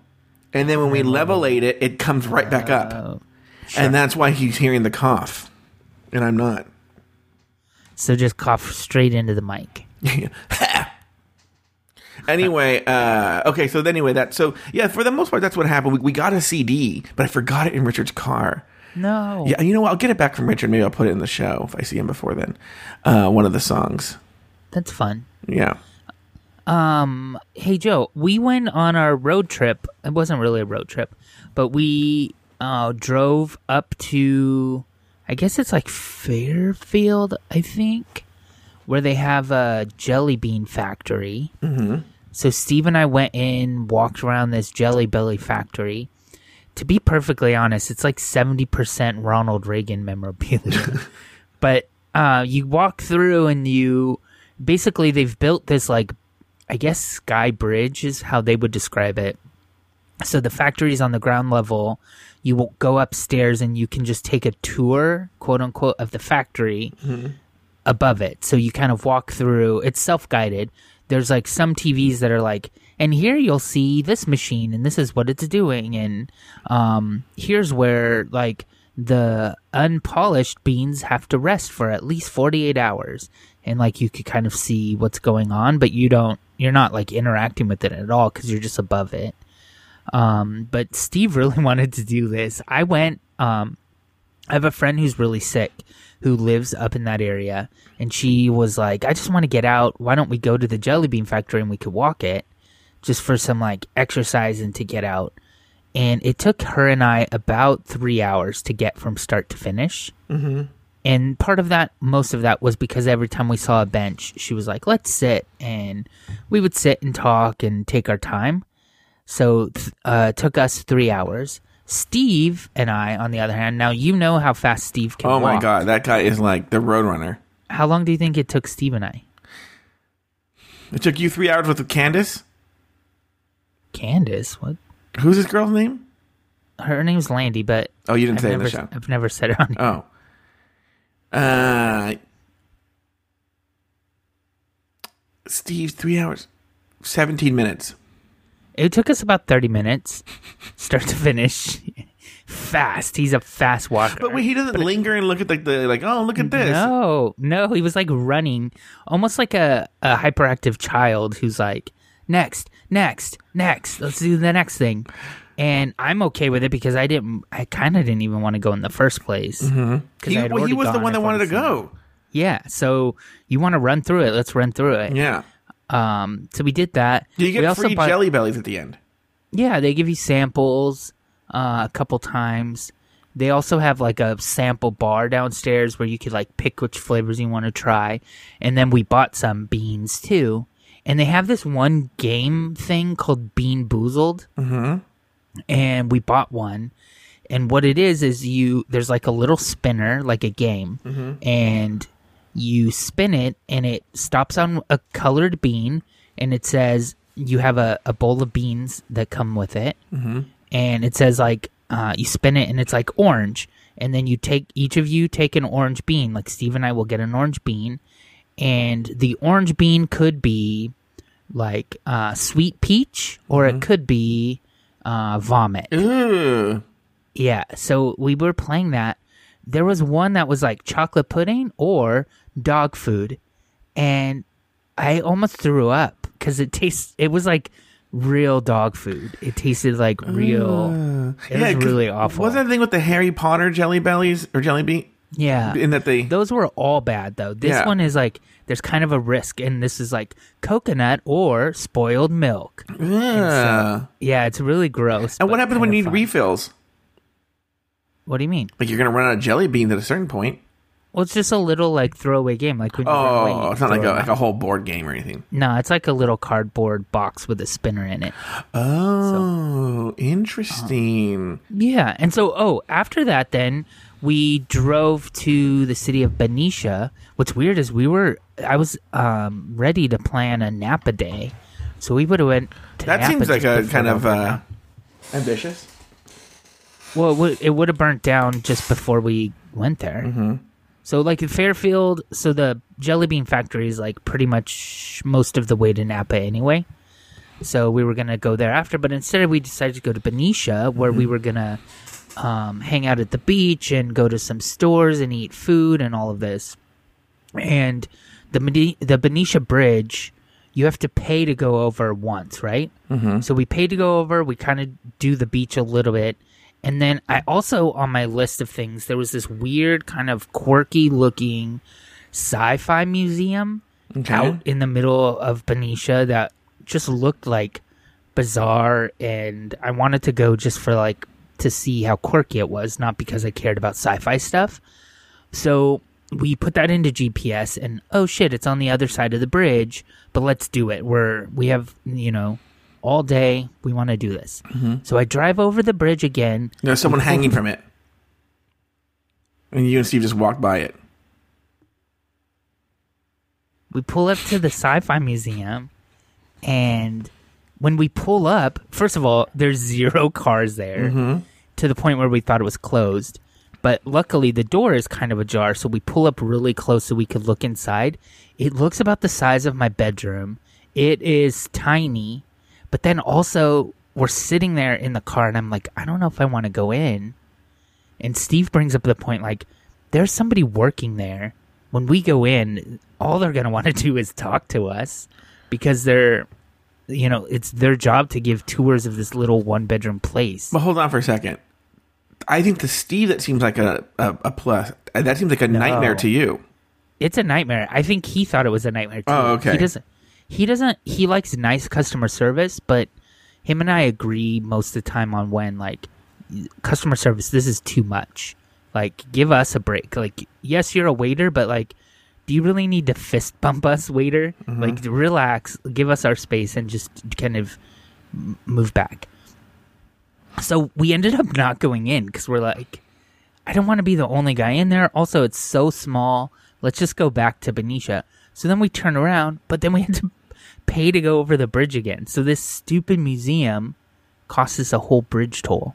Speaker 1: and then when we mm-hmm. levelate it, it comes right back up,
Speaker 2: Oh,
Speaker 1: and that's why he's hearing the cough, and I'm not.
Speaker 2: so just cough straight into the mic.
Speaker 1: anyway, uh, okay, so then anyway, that so yeah, for the most part, that's what happened. We, we got a CD, but I forgot it in Richard's car.
Speaker 2: No.
Speaker 1: Yeah, you know what? I'll get it back from Richard. Maybe I'll put it in the show if I see him before then. Uh, one of the songs.
Speaker 2: That's fun.
Speaker 1: Yeah.
Speaker 2: Um, hey Joe, we went on our road trip. It wasn't really a road trip, but we uh, drove up to, I guess it's like Fairfield, I think, where they have a jelly bean factory. Mm-hmm. So Steve and I went in, walked around this Jelly Belly factory. To be perfectly honest, it's like seventy percent Ronald Reagan memorabilia. but uh, you walk through and you basically they've built this like I guess sky bridge is how they would describe it. So the factory is on the ground level. You will go upstairs and you can just take a tour, quote unquote, of the factory above it. So you kind of walk through. It's self guided. There's like some TVs that are like, and here you'll see this machine, and this is what it's doing, and um, here's where like the unpolished beans have to rest for at least 48 hours and like you could kind of see what's going on but you don't you're not like interacting with it at all because you're just above it um but steve really wanted to do this i went um i have a friend who's really sick who lives up in that area and she was like i just want to get out why don't we go to the jelly bean factory and we could walk it just for some like exercise and to get out and it took her and I about three hours to get from start to finish. Mm-hmm. And part of that, most of that, was because every time we saw a bench, she was like, "Let's sit," and we would sit and talk and take our time. So th- uh, it took us three hours. Steve and I, on the other hand, now you know how fast Steve can.
Speaker 1: Oh my
Speaker 2: walk.
Speaker 1: god, that guy is like the Roadrunner.
Speaker 2: How long do you think it took Steve and I?
Speaker 1: It took you three hours with Candace.
Speaker 2: Candace, what?
Speaker 1: Who's this girl's name?
Speaker 2: Her name's Landy, but
Speaker 1: Oh, you didn't
Speaker 2: I've
Speaker 1: say it in the show.
Speaker 2: I've never said it on. here.
Speaker 1: Oh. Uh, Steve, three hours, seventeen minutes.
Speaker 2: It took us about 30 minutes, start to finish. fast. He's a fast walker.
Speaker 1: But wait, he doesn't linger and look at like the like. Oh, look at this.
Speaker 2: No, no, he was like running, almost like a, a hyperactive child who's like, next, next, next, let's do the next thing. And I'm okay with it because I didn't, I kind of didn't even want to go in the first place. Mm-hmm.
Speaker 1: He, well, he was the one that wanted to go.
Speaker 2: Yeah, so you want to run through it? Let's run through it.
Speaker 1: Yeah.
Speaker 2: Um, so we did that.
Speaker 1: Do you
Speaker 2: We
Speaker 1: get
Speaker 2: also
Speaker 1: free
Speaker 2: bought-
Speaker 1: jelly bellies at the end?
Speaker 2: Yeah, they give you samples uh, a couple times. They also have like a sample bar downstairs where you could like pick which flavors you want to try. And then we bought some beans too. And they have this one game thing called Bean Boozled. Mm-hmm. And we bought one. And what it is is you there's like a little spinner, like a game, and you spin it and it stops on a colored bean and it says you have a, a bowl of beans that come with it. And it says like uh, you spin it and it's like orange, and then you take each of you take an orange bean. Like Steve and I will get an orange bean, and the orange bean could be like uh, sweet peach, or it could be uh, vomit. Yeah, so we were playing that. There was one that was like chocolate pudding or dog food, and I almost threw up because it tastes. It was like real dog food. It tasted like real. Uh, it was really awful.
Speaker 1: Wasn't that the thing with the Harry Potter jelly bellies or jelly bean?
Speaker 2: yeah,
Speaker 1: In that they
Speaker 2: those were all bad though. This
Speaker 1: Yeah.
Speaker 2: one is like there's kind of a risk, and this is like coconut or spoiled milk.
Speaker 1: Ugh.
Speaker 2: Yeah, it's really gross.
Speaker 1: And what happens when you need
Speaker 2: fun.
Speaker 1: refills?
Speaker 2: What do you mean?
Speaker 1: Like you're gonna run out of jelly beans at a certain point.
Speaker 2: Well, it's just a little like throwaway game. Like when you run away,
Speaker 1: Oh, it's not like a, like a whole board game or anything.
Speaker 2: No, it's like a little cardboard box with a spinner in it.
Speaker 1: Oh, interesting.
Speaker 2: Yeah, and so oh, after that, then we drove to the city of Benicia. What's weird is we were I was um, ready to plan a Napa day, so we would have went. To
Speaker 1: that
Speaker 2: Napa
Speaker 1: seems like a kind of uh, ambitious.
Speaker 2: well, it would, it would have burnt down just before we went there. Mm-hmm. So like in Fairfield, so the Jelly Bean Factory is like pretty much most of the way to Napa anyway. So we were gonna go there after, but instead we decided to go to Benicia, where we were gonna um, hang out at the beach and go to some stores and eat food and all of this. And the Medi- the Benicia Bridge, you have to pay to go over once, right? Mm-hmm. So we paid to go over. We kind of do the beach a little bit, and then I also on my list of things there was this weird kind of quirky looking sci-fi museum
Speaker 1: Okay.
Speaker 2: out in the middle of Benicia that just looked like bizarre and I wanted to go just for like to see how quirky it was, not because I cared about sci-fi stuff. So we put that into GPS and oh shit, it's on the other side of the bridge, but let's do it. We're we have, you know, all day we want to do this. Mm-hmm. So I drive over the bridge again.
Speaker 1: There's someone hanging from it, and you and Steve just walked by it.
Speaker 2: we pull up to the sci-fi museum and when we pull up first of all there's zero cars there mm-hmm. to the point where we thought it was closed but luckily the door is kind of ajar so we pull up really close so we could look inside it looks about the size of my bedroom it is tiny but then also we're sitting there in the car and i'm like i don't know if i want to go in and Steve brings up the point like there's somebody working there. When we go in, all they're going to want to do is talk to us because they're you know, it's their job to give tours of this little one bedroom place.
Speaker 1: But hold on for a second. I think the Steve that seems like a, a, a plus. That seems like a nightmare to you.
Speaker 2: It's a nightmare. I think he thought it was a nightmare too.
Speaker 1: Oh, okay.
Speaker 2: He doesn't he doesn't he likes nice customer service, but him and I agree most of the time on when like customer service this is too much. Like give us a break. Like yes, you're a waiter, but like do you really need to fist bump us, waiter? Mm-hmm. Like relax, give us our space and just kind of move back. So we ended up not going in because we're like, I don't want to be the only guy in there. Also, it's so small. Let's just go back to Benicia. So then we turn around, but then we had to pay to go over the bridge again. So this stupid museum costs us a whole bridge toll.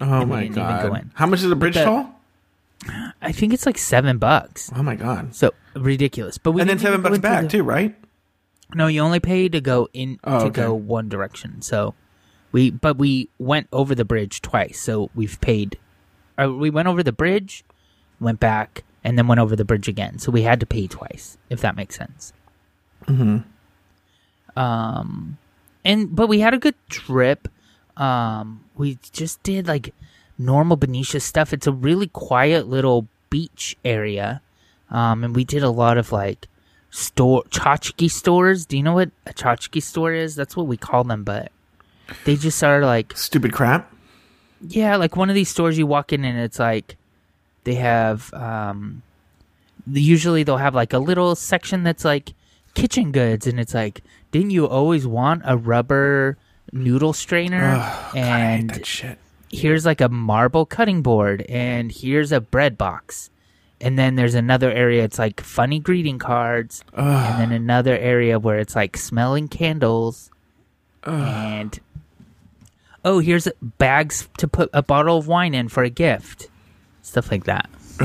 Speaker 1: Oh my god!
Speaker 2: go.
Speaker 1: How much is a bridge
Speaker 2: the-
Speaker 1: toll?
Speaker 2: I think it's like seven bucks.
Speaker 1: Oh my god!
Speaker 2: So ridiculous. But we
Speaker 1: And then seven bucks back
Speaker 2: the-
Speaker 1: too, right?
Speaker 2: No, you only pay to go in
Speaker 1: Oh,
Speaker 2: to
Speaker 1: okay.
Speaker 2: go one direction. So we, but we went over the bridge twice. So we've paid. Uh, we went over the bridge, went back, and then went over the bridge again. So we had to pay twice, if that makes sense. Mm-hmm. Um, and but we had a good trip. Um, we just did like normal Benicia stuff. It's a really quiet little beach area. Um, and we did a lot of like store tchotchke stores. Do you know what a tchotchke store is? That's what we call them, but they just are like
Speaker 1: Stupid crap.
Speaker 2: yeah, like one of these stores you walk in and it's like they have um usually they'll have like a little section that's like kitchen goods and it's like didn't you always want a rubber noodle strainer?
Speaker 1: Ugh, God, I hate
Speaker 2: and
Speaker 1: that shit.
Speaker 2: here's like a marble cutting board and here's a bread box. And then there's another area it's like funny greeting cards. And then another area where it's like smelling candles. And oh, here's bags to put a bottle of wine in for a gift, stuff like that.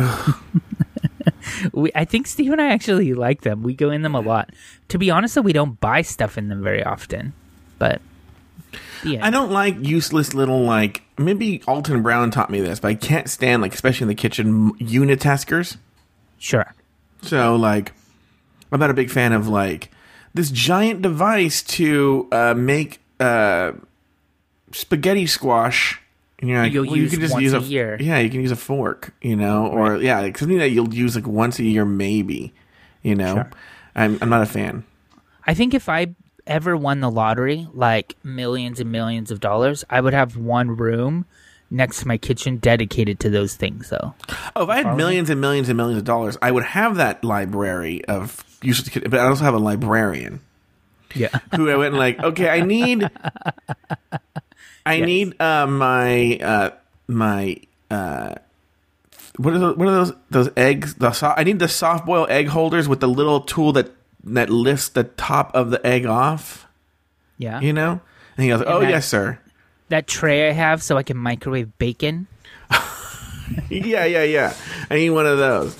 Speaker 2: we, I think Steve and I actually like them. We go in them a lot. To be honest, though, we don't buy stuff in them very often. But yeah,
Speaker 1: I don't like useless little like maybe Alton Brown taught me this, but I can't stand like especially in the kitchen unitaskers.
Speaker 2: sure.
Speaker 1: So like, I'm not a big fan of like this giant device to uh, make uh, spaghetti squash. And you're like,
Speaker 2: You'll
Speaker 1: well,
Speaker 2: use
Speaker 1: you can just
Speaker 2: once
Speaker 1: use
Speaker 2: a year.
Speaker 1: Yeah, you can use a fork, you know, or yeah, like something that you'll use like once a year, maybe. You know,
Speaker 2: Sure.
Speaker 1: I'm I'm not a fan.
Speaker 2: I think if I ever won the lottery, like millions and millions of dollars, I would have one room next to my kitchen dedicated to those things, though.
Speaker 1: Oh, if I had millions and millions and millions of dollars, I would have that library of useless, kit- but I also have a librarian.
Speaker 2: Yeah.
Speaker 1: who I went and like, okay, I need, I need uh, my uh, my uh, what are those, what are those those eggs? The so- I need the soft boil egg holders with the little tool that that lifts the top of the egg off.
Speaker 2: Yeah.
Speaker 1: You know, and he goes, "Oh
Speaker 2: that-
Speaker 1: yes, sir."
Speaker 2: that tray I have so I can microwave bacon.
Speaker 1: yeah, yeah, yeah. I need one of those.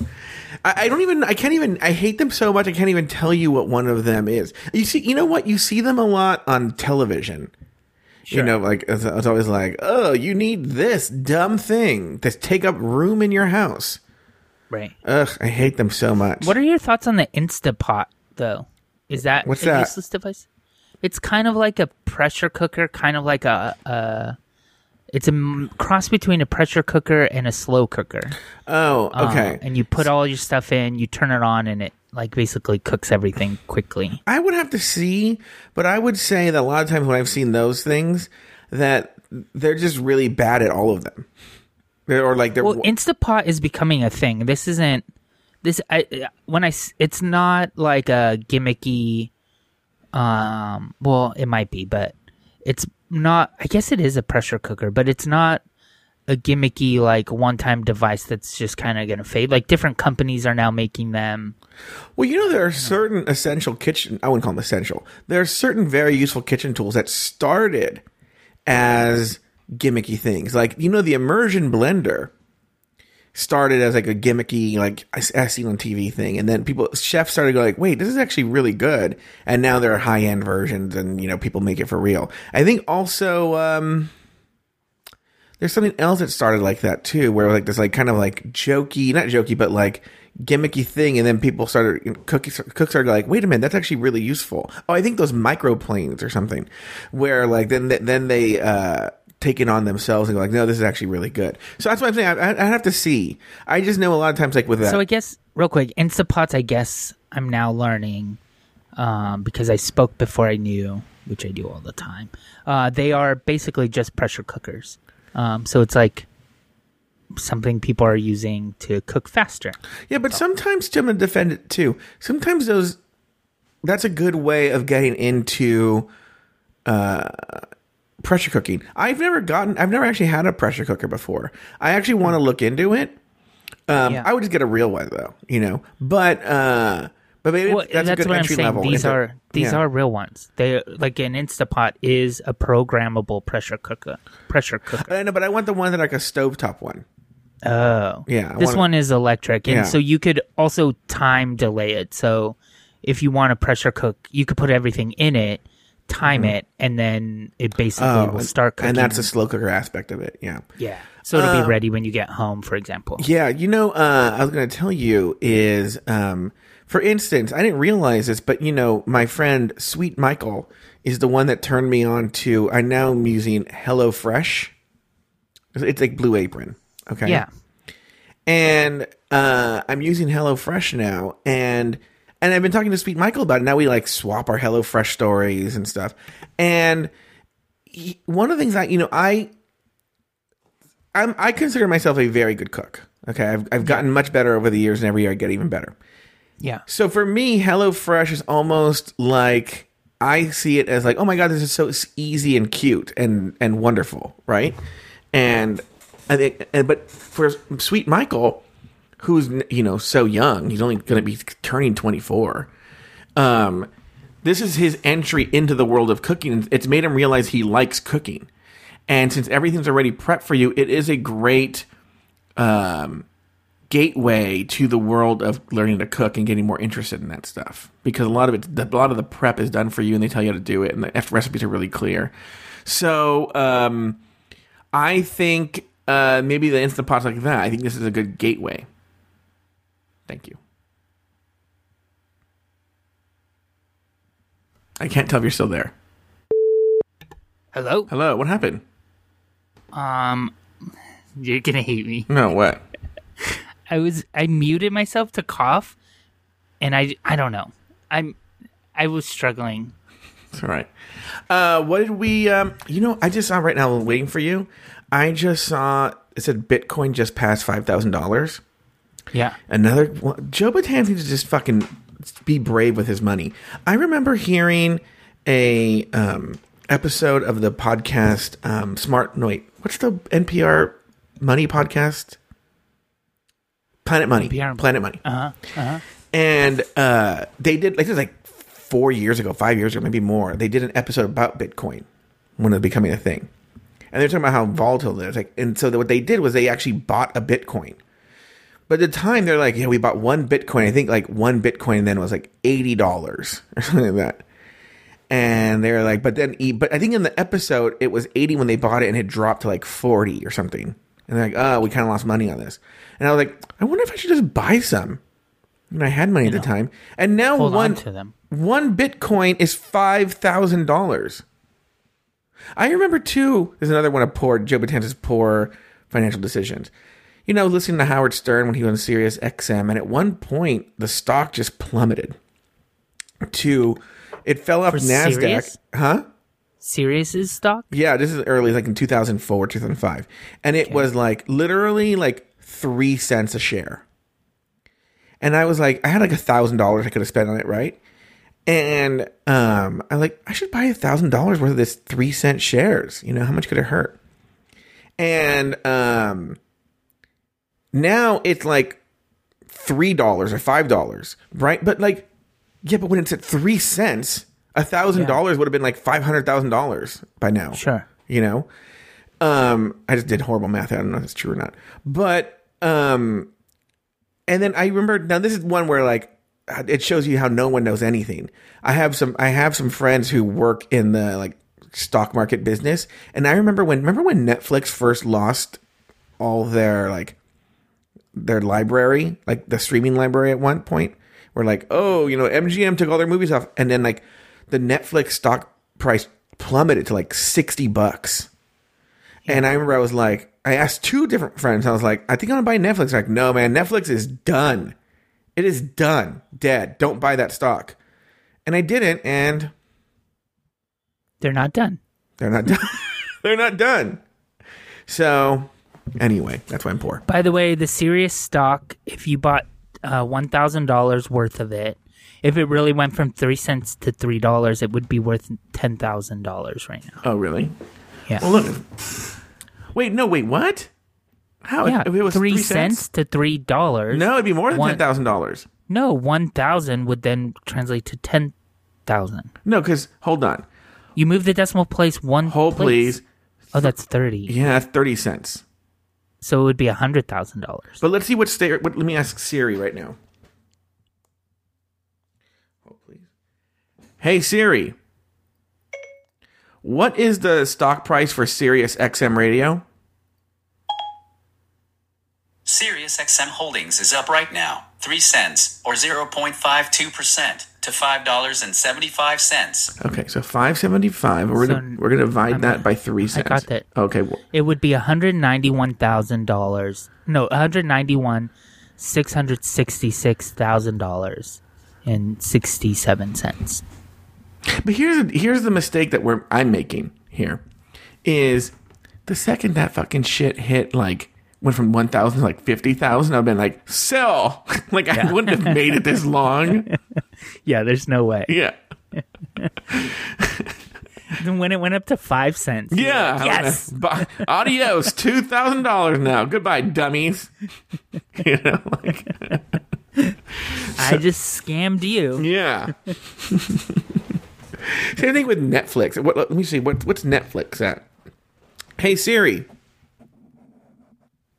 Speaker 1: I, I don't even. I can't even. I hate them so much. I can't even tell you what one of them is. You see, you know what? You see them a lot on television. You know, like it's, it's always like, oh, you need this dumb thing to take up room in your house.
Speaker 2: Right.
Speaker 1: Ugh, I hate them so much.
Speaker 2: What are your thoughts on the Instapot, though? Is that
Speaker 1: What's
Speaker 2: a
Speaker 1: that?
Speaker 2: useless device? It's kind of like a pressure cooker, kind of like a. a it's a m- cross between a pressure cooker and a slow cooker.
Speaker 1: oh, okay.
Speaker 2: Um, and you put all your stuff in, you turn it on, and it like basically cooks everything quickly.
Speaker 1: I would have to see, but I would say that a lot of times when I've seen those things, that they're just really bad at all of them. They're, or like they're
Speaker 2: Well, Instapot is becoming a thing. This isn't this. I when I s- it's not like a gimmicky. Um. Well, it might be, but it's not. I guess it is a pressure cooker, but it's not a gimmicky like one-time device that's just kind of going to fade. Like different companies are now making them.
Speaker 1: Well, you know, there are certain essential kitchen, I wouldn't call them essential. There are certain very useful kitchen tools that started as gimmicky things. Like, you know, the immersion blender started as like a gimmicky, like I I seen on TV thing. And then people, chefs started going like, wait, this is actually really good. And now there are high end versions and, you know, people make it for real. I think also, um, there's something else that started like that too, where like this like kind of like jokey, not jokey, but like gimmicky thing, and then people started cookies cooks started like, wait a minute, that's actually really useful. Oh, I think those microplanes or something, where like then then they uh take it on themselves and go like, no, this is actually really good. So that's what I'm saying. I, I, I have to see. I just know a lot of times like with that.
Speaker 2: So I guess real quick, Instapots. I guess I'm now learning um, because I spoke before I knew, which I do all the time. Uh, they are basically just pressure cookers. Um, so it's like something people are using to cook faster.
Speaker 1: Yeah, but sometimes I'm gonna defend it too. Sometimes those that's a good way of getting into uh pressure cooking. I've never gotten I've never actually had a pressure cooker before. I actually want to look into it. Um
Speaker 2: Yeah.
Speaker 1: I would just get a real one though, you know. But uh but maybe
Speaker 2: Well,
Speaker 1: that's,
Speaker 2: that's,
Speaker 1: a good
Speaker 2: what I'm saying.
Speaker 1: level.
Speaker 2: These are these
Speaker 1: yeah.
Speaker 2: are real ones. They like an Instapot is a programmable pressure cooker. Pressure cooker.
Speaker 1: I know, but I want the one that like a stovetop one.
Speaker 2: Oh,
Speaker 1: Yeah, I
Speaker 2: This
Speaker 1: wanna-
Speaker 2: one is electric, and
Speaker 1: Yeah.
Speaker 2: so you could also time delay it. So if you want to pressure cook, you could put everything in it, time it, and then it basically will
Speaker 1: Mm-hmm. Oh, and-
Speaker 2: start cooking.
Speaker 1: And that's the slow cooker aspect of it. Yeah.
Speaker 2: yeah. So it'll
Speaker 1: Uh,
Speaker 2: be ready when you get home, for example.
Speaker 1: Yeah, you know, uh, I was going to tell you is, um, for instance, I didn't realize this, but you know, my friend Sweet Michael is the one that turned me on to. I now am using HelloFresh. It's- It's like Blue Apron. Okay.
Speaker 2: Yeah.
Speaker 1: And uh, I'm using HelloFresh now, and and I've been talking to Sweet Michael about it. Now we like swap our HelloFresh stories and stuff. And he, one of the things that you know, I I'm, I consider myself a very good cook. Okay, I've I've gotten much better over the years, and every year I get even better.
Speaker 2: Yeah.
Speaker 1: So for me, HelloFresh is almost like I see it as like, oh my god, this is so easy and cute and and wonderful, right? And I think, and, but for Sweet Michael, who's you know so young, he's only going to be turning twenty four. Um, this is his entry into the world of cooking. It's made him realize he likes cooking. And since everything's already prepped for you, it is a great um, gateway to the world of learning to cook and getting more interested in that stuff. Because a lot of it, a lot of the prep is done for you, and they tell you how to do it, and the recipes are really clear. So um, I think uh, maybe the instant pots like that. I think this is a good gateway. Thank you. I can't tell if you're still there.
Speaker 2: Hello.
Speaker 1: Hello. What happened?
Speaker 2: Um, you're gonna hate me.
Speaker 1: No. What?
Speaker 2: I was I muted myself to cough, and I I don't know. I'm I was struggling.
Speaker 1: It's all right. Uh, what did we? Um, you know, I just saw right now. waiting for you. I just saw it said Bitcoin just passed five thousand dollars.
Speaker 2: Yeah.
Speaker 1: Another well, Joe Batanz needs to just fucking be brave with his money. I remember hearing a um, episode of the podcast um, Smart. No, wait, what's the NPR money podcast? Planet Money. NPR. Planet Money.
Speaker 2: Uh huh. Uh-huh.
Speaker 1: And uh, they did like this was like four years ago, five years ago, maybe more. They did an episode about Bitcoin when it was becoming a thing, and they're talking about how volatile it is. Like, and so what they did was they actually bought a Bitcoin but at the time, they're like, yeah, we bought one Bitcoin. I think like one Bitcoin then was like eighty dollars or something like that. And they're like, but then, but I think in the episode it was eighty when they bought it, and it dropped to like forty or something. And they're like, oh, we kind of lost money on this. And I was like, I wonder if I should just buy some. And I had money you at know, the time, and now one on one Bitcoin is five thousand dollars. I remember too. There's another one of poor Joe Batanz's poor financial decisions you know, listening to Howard Stern when he was on Sirius XM, and at one point the stock just plummeted to it fell off Nasdaq, Sirius?
Speaker 2: huh? Sirius's stock?
Speaker 1: Yeah, this is early, like in 2004, 2005, and it okay. was like literally like three cents a share. And I was like, I had like a thousand dollars I could have spent on it, right? And um, I'm like, I should buy a thousand dollars worth of this three cent shares. You know, how much could it hurt? And um, now it's like three dollars or five dollars, right? But like, yeah, but when it's at three cents, a thousand dollars would have been like five hundred thousand dollars by now.
Speaker 2: Sure,
Speaker 1: you know. Um, I just did horrible math. I don't know if it's true or not, but um, and then I remember now this is one where like it shows you how no one knows anything. I have some I have some friends who work in the like stock market business, and I remember when remember when Netflix first lost all their like their library, like the streaming library at one point, where like, oh, you know, MGM took all their movies off, and then like the Netflix stock price plummeted to like sixty bucks. And I remember I was like, I asked two different friends. I was like, I think I'm gonna buy Netflix. They're like, no, man, Netflix is done. It is done, dead. Don't buy that stock. And I didn't, and
Speaker 2: they're not done.
Speaker 1: They're not done. they're not done. So Anyway, that's why I'm poor.
Speaker 2: By the way, the Sirius stock, if you bought uh, one thousand dollars worth of it, if it really went from three cents to three dollars, it would be worth ten thousand dollars right now.
Speaker 1: Oh, really?
Speaker 2: Yeah.
Speaker 1: Well, look. Wait, no, wait, what?
Speaker 2: How? Yeah, if it was three, three cents? cents? to three dollars.
Speaker 1: No, it'd be more than ten thousand dollars.
Speaker 2: No, one thousand would then translate to ten thousand.
Speaker 1: No, because hold on.
Speaker 2: You move the decimal place one.
Speaker 1: Hold, place. please.
Speaker 2: Oh, that's thirty.
Speaker 1: Yeah, that's thirty cents.
Speaker 2: So it would be a hundred thousand dollars.
Speaker 1: But let's see what state. What, let me ask Siri right now. Oh please. Hey Siri. What is the stock price for Sirius XM radio?
Speaker 3: Sirius XM Holdings is up right now, 3 cents or 0.52% to $5.75.
Speaker 1: Okay, so 575. We're so, going to we're going to divide I'm that by 3 cents.
Speaker 2: I got that.
Speaker 1: Okay. Well,
Speaker 2: it would be $191,000. No, 191 $666,000 and 67 cents.
Speaker 1: But here's here's the mistake that we're I'm making here is the second that fucking shit hit like went from 1,000 to like 50,000, I've been like, sell. like, yeah. I wouldn't have made it this long.
Speaker 2: yeah, there's no way.
Speaker 1: Yeah.
Speaker 2: then when it went up to five cents.
Speaker 1: Yeah.
Speaker 2: Like, yes.
Speaker 1: Gonna, adios. $2,000 now. Goodbye, dummies. you know, like.
Speaker 2: I just scammed you.
Speaker 1: Yeah. Same thing with Netflix. What, let me see. What, what's Netflix at? Hey Siri.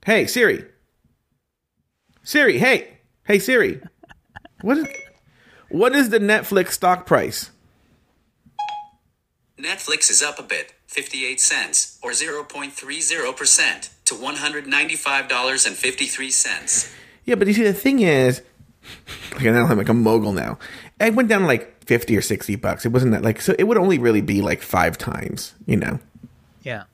Speaker 1: Hey Siri. Siri, hey. Hey Siri. What is What is the Netflix stock price?
Speaker 3: Netflix is up a bit, 58 cents, or 0.30%, to $195.53.
Speaker 1: Yeah, but you see the thing is okay, now I'm like a mogul now. It went down like 50 or 60 bucks. It wasn't that like so it would only really be like 5 times, you know.
Speaker 2: Yeah.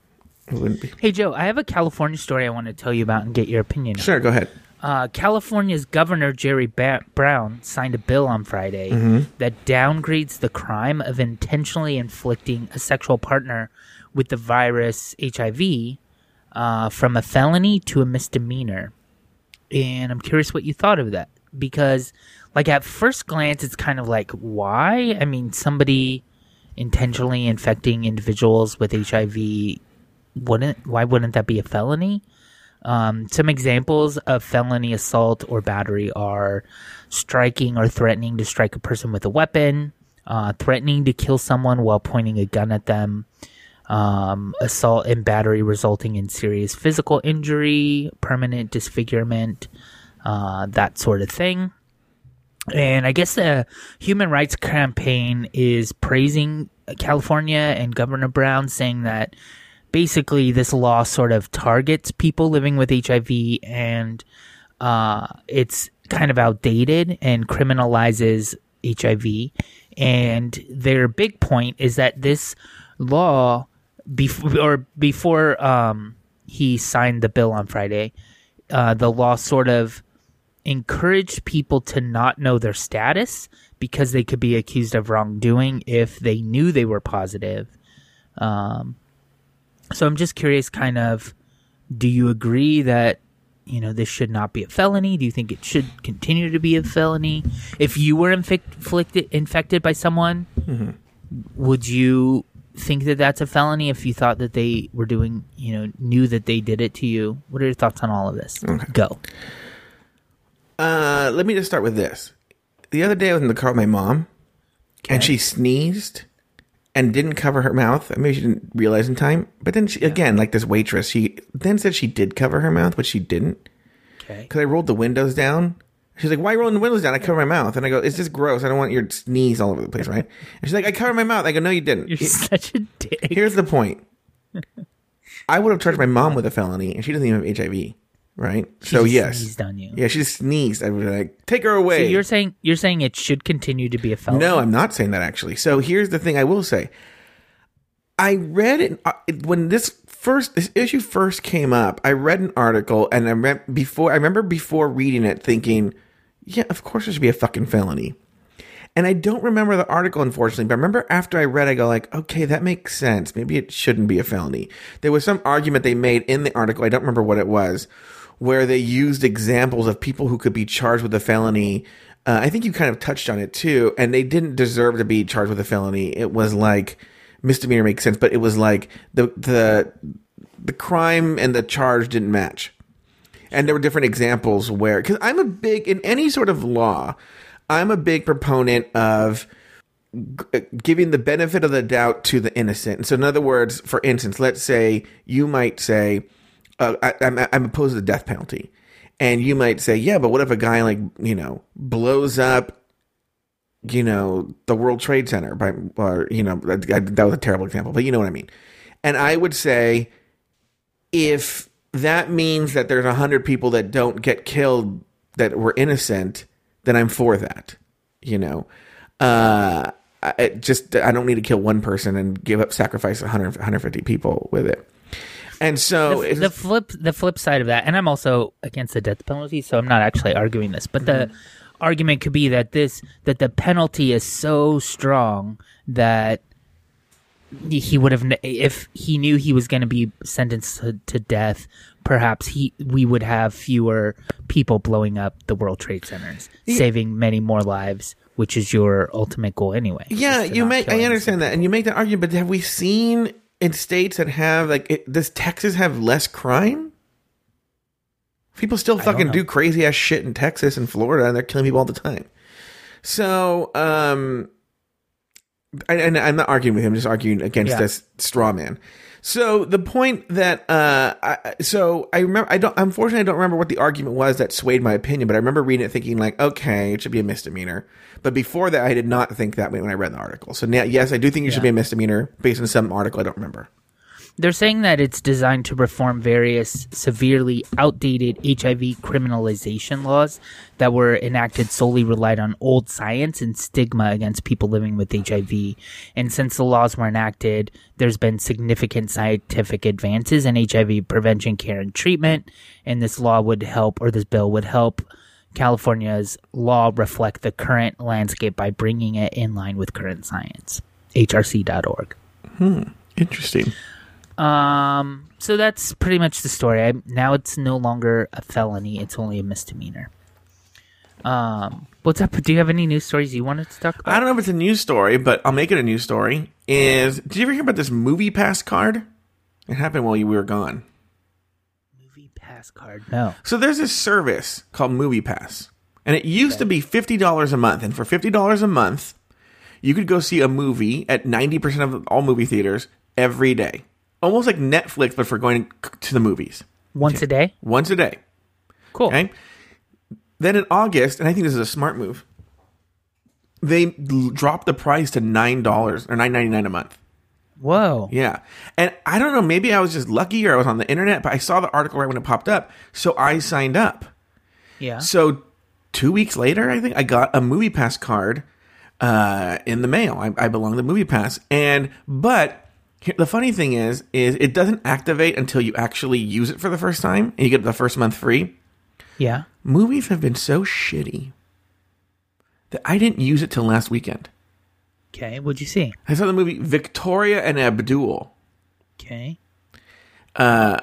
Speaker 1: It wouldn't be.
Speaker 2: Hey Joe, I have a California story I want to tell you about and get your opinion. on.
Speaker 1: Sure, go ahead.
Speaker 2: Uh, California's Governor Jerry ba- Brown signed a bill on Friday that downgrades the crime of intentionally inflicting a sexual partner with the virus HIV uh, from a felony to a misdemeanor. And I'm curious what you thought of that because, like, at first glance, it's kind of like, why? I mean, somebody intentionally infecting individuals with HIV wouldn't why wouldn't that be a felony? Um, some examples of felony assault or battery are striking or threatening to strike a person with a weapon, uh, threatening to kill someone while pointing a gun at them, um, assault and battery resulting in serious physical injury, permanent disfigurement, uh, that sort of thing. And I guess the Human Rights Campaign is praising California and Governor Brown, saying that basically this law sort of targets people living with HIV and uh, it's kind of outdated and criminalizes HIV. And their big point is that this law, before or before um, he signed the bill on Friday, uh, the law sort of encouraged people to not know their status because they could be accused of wrongdoing if they knew they were positive. Um, so I'm just curious, kind of, do you agree that you know this should not be a felony? Do you think it should continue to be a felony? If you were inflicted, infected by someone, would you think that that's a felony if you thought that they were doing, you know, knew that they did it to you? What are your thoughts on all of this? Go.
Speaker 1: Uh, let me just start with this. The other day I was in the car with my mom, and she sneezed and didn't cover her mouth. I Maybe she didn't realize in time. But then she, again, like this waitress, she then said she did cover her mouth, but she didn't
Speaker 2: Okay.
Speaker 1: because I rolled the windows down. She's like, "Why are you rolling the windows down?" I cover my mouth, and I go, "It's just gross. I don't want your sneeze all over the place, right?" And she's like, "I cover my mouth." I go, "No, you didn't."
Speaker 2: You're
Speaker 1: He-
Speaker 2: such a dick.
Speaker 1: Here's the point. I would have charged my mom with a felony, and she doesn't even have HIV, right? so
Speaker 2: just
Speaker 1: yes,
Speaker 2: sneezed on you.
Speaker 1: Yeah, she just sneezed. I was like, "Take her away."
Speaker 2: So you're saying you're saying it should continue to be a felony?
Speaker 1: No, I'm not saying that actually. So here's the thing I will say. I read it uh, when this first this issue first came up. I read an article and I read before I remember before reading it thinking, yeah, of course there should be a fucking felony. And I don't remember the article unfortunately, but I remember after I read I go like, okay, that makes sense. Maybe it shouldn't be a felony. There was some argument they made in the article, I don't remember what it was, where they used examples of people who could be charged with a felony. Uh, I think you kind of touched on it too, and they didn't deserve to be charged with a felony. It was like misdemeanor makes sense, but it was like the the the crime and the charge didn't match. And there were different examples where, because I'm a big in any sort of law, I'm a big proponent of g- giving the benefit of the doubt to the innocent. And so, in other words, for instance, let's say you might say, uh, I, I'm, I'm opposed to the death penalty. And you might say, yeah, but what if a guy like, you know, blows up, you know, the World Trade Center by, or, you know, that, that was a terrible example, but you know what I mean. And I would say, if that means that there's a hundred people that don't get killed that were innocent, then I'm for that. You know, uh, I just I don't need to kill one person and give up sacrifice 100, 150 people with it. And so
Speaker 2: the, the flip the flip side of that and i'm also against the death penalty so i'm not actually arguing this but the mm-hmm. argument could be that this that the penalty is so strong that he would have if he knew he was going to be sentenced to, to death perhaps he we would have fewer people blowing up the world trade centers saving many more lives which is your ultimate goal anyway
Speaker 1: Yeah, you make. I understand that, and you make that argument. But have we seen in states that have like? It, does Texas have less crime? People still fucking do crazy ass shit in Texas and Florida, and they're killing people all the time. So, um, and I'm not arguing with him; just arguing against
Speaker 2: Yeah.
Speaker 1: this straw man. So the point that uh, I, so I remember I don't unfortunately I don't remember what the argument was that swayed my opinion, but I remember reading it thinking like, okay, it should be a misdemeanor. But before that, I did not think that way when I read the article. So now, yes, I do think it should be a misdemeanor based on some article I don't remember.
Speaker 2: They're saying that it's designed to reform various severely outdated HIV criminalization laws that were enacted solely relied on old science and stigma against people living with HIV. And since the laws were enacted, there's been significant scientific advances in HIV prevention, care, and treatment. And this law would help, or this bill would help California's law reflect the current landscape by bringing it in line with current science. HRC.org. Hmm.
Speaker 1: Interesting.
Speaker 2: Um, so that's pretty much the story. I, now it's no longer a felony; it's only a misdemeanor. Um, what's up? Do you have any news stories you wanted to talk about?
Speaker 1: I don't know if it's a news story, but I'll make it a news story. Is did you ever hear about this movie pass card? It happened while you were gone.
Speaker 2: Movie pass card. No.
Speaker 1: So there's this service called Movie Pass, and it used to be fifty dollars a month. And for fifty dollars a month, you could go see a movie at ninety percent of all movie theaters every day, almost like Netflix, but for going to the movies
Speaker 2: Once a day.
Speaker 1: once a day.
Speaker 2: Cool.
Speaker 1: Okay. Then in August, and I think this is a smart move, they dropped the price to nine dollars or nine ninety nine a month.
Speaker 2: Whoa.
Speaker 1: Yeah. And I don't know, maybe I was just lucky or I was on the internet, but I saw the article right when it popped up. So I signed up.
Speaker 2: Yeah.
Speaker 1: So two weeks later, I think I got a movie pass card uh, in the mail. I, I belong to movie pass. And but the funny thing is, is it doesn't activate until you actually use it for the first time and you get the first month free.
Speaker 2: Yeah.
Speaker 1: Movies have been so shitty that I didn't use it till last weekend.
Speaker 2: Okay. What'd you see?
Speaker 1: I saw the movie Victoria and Abdul.
Speaker 2: Okay.
Speaker 1: Uh,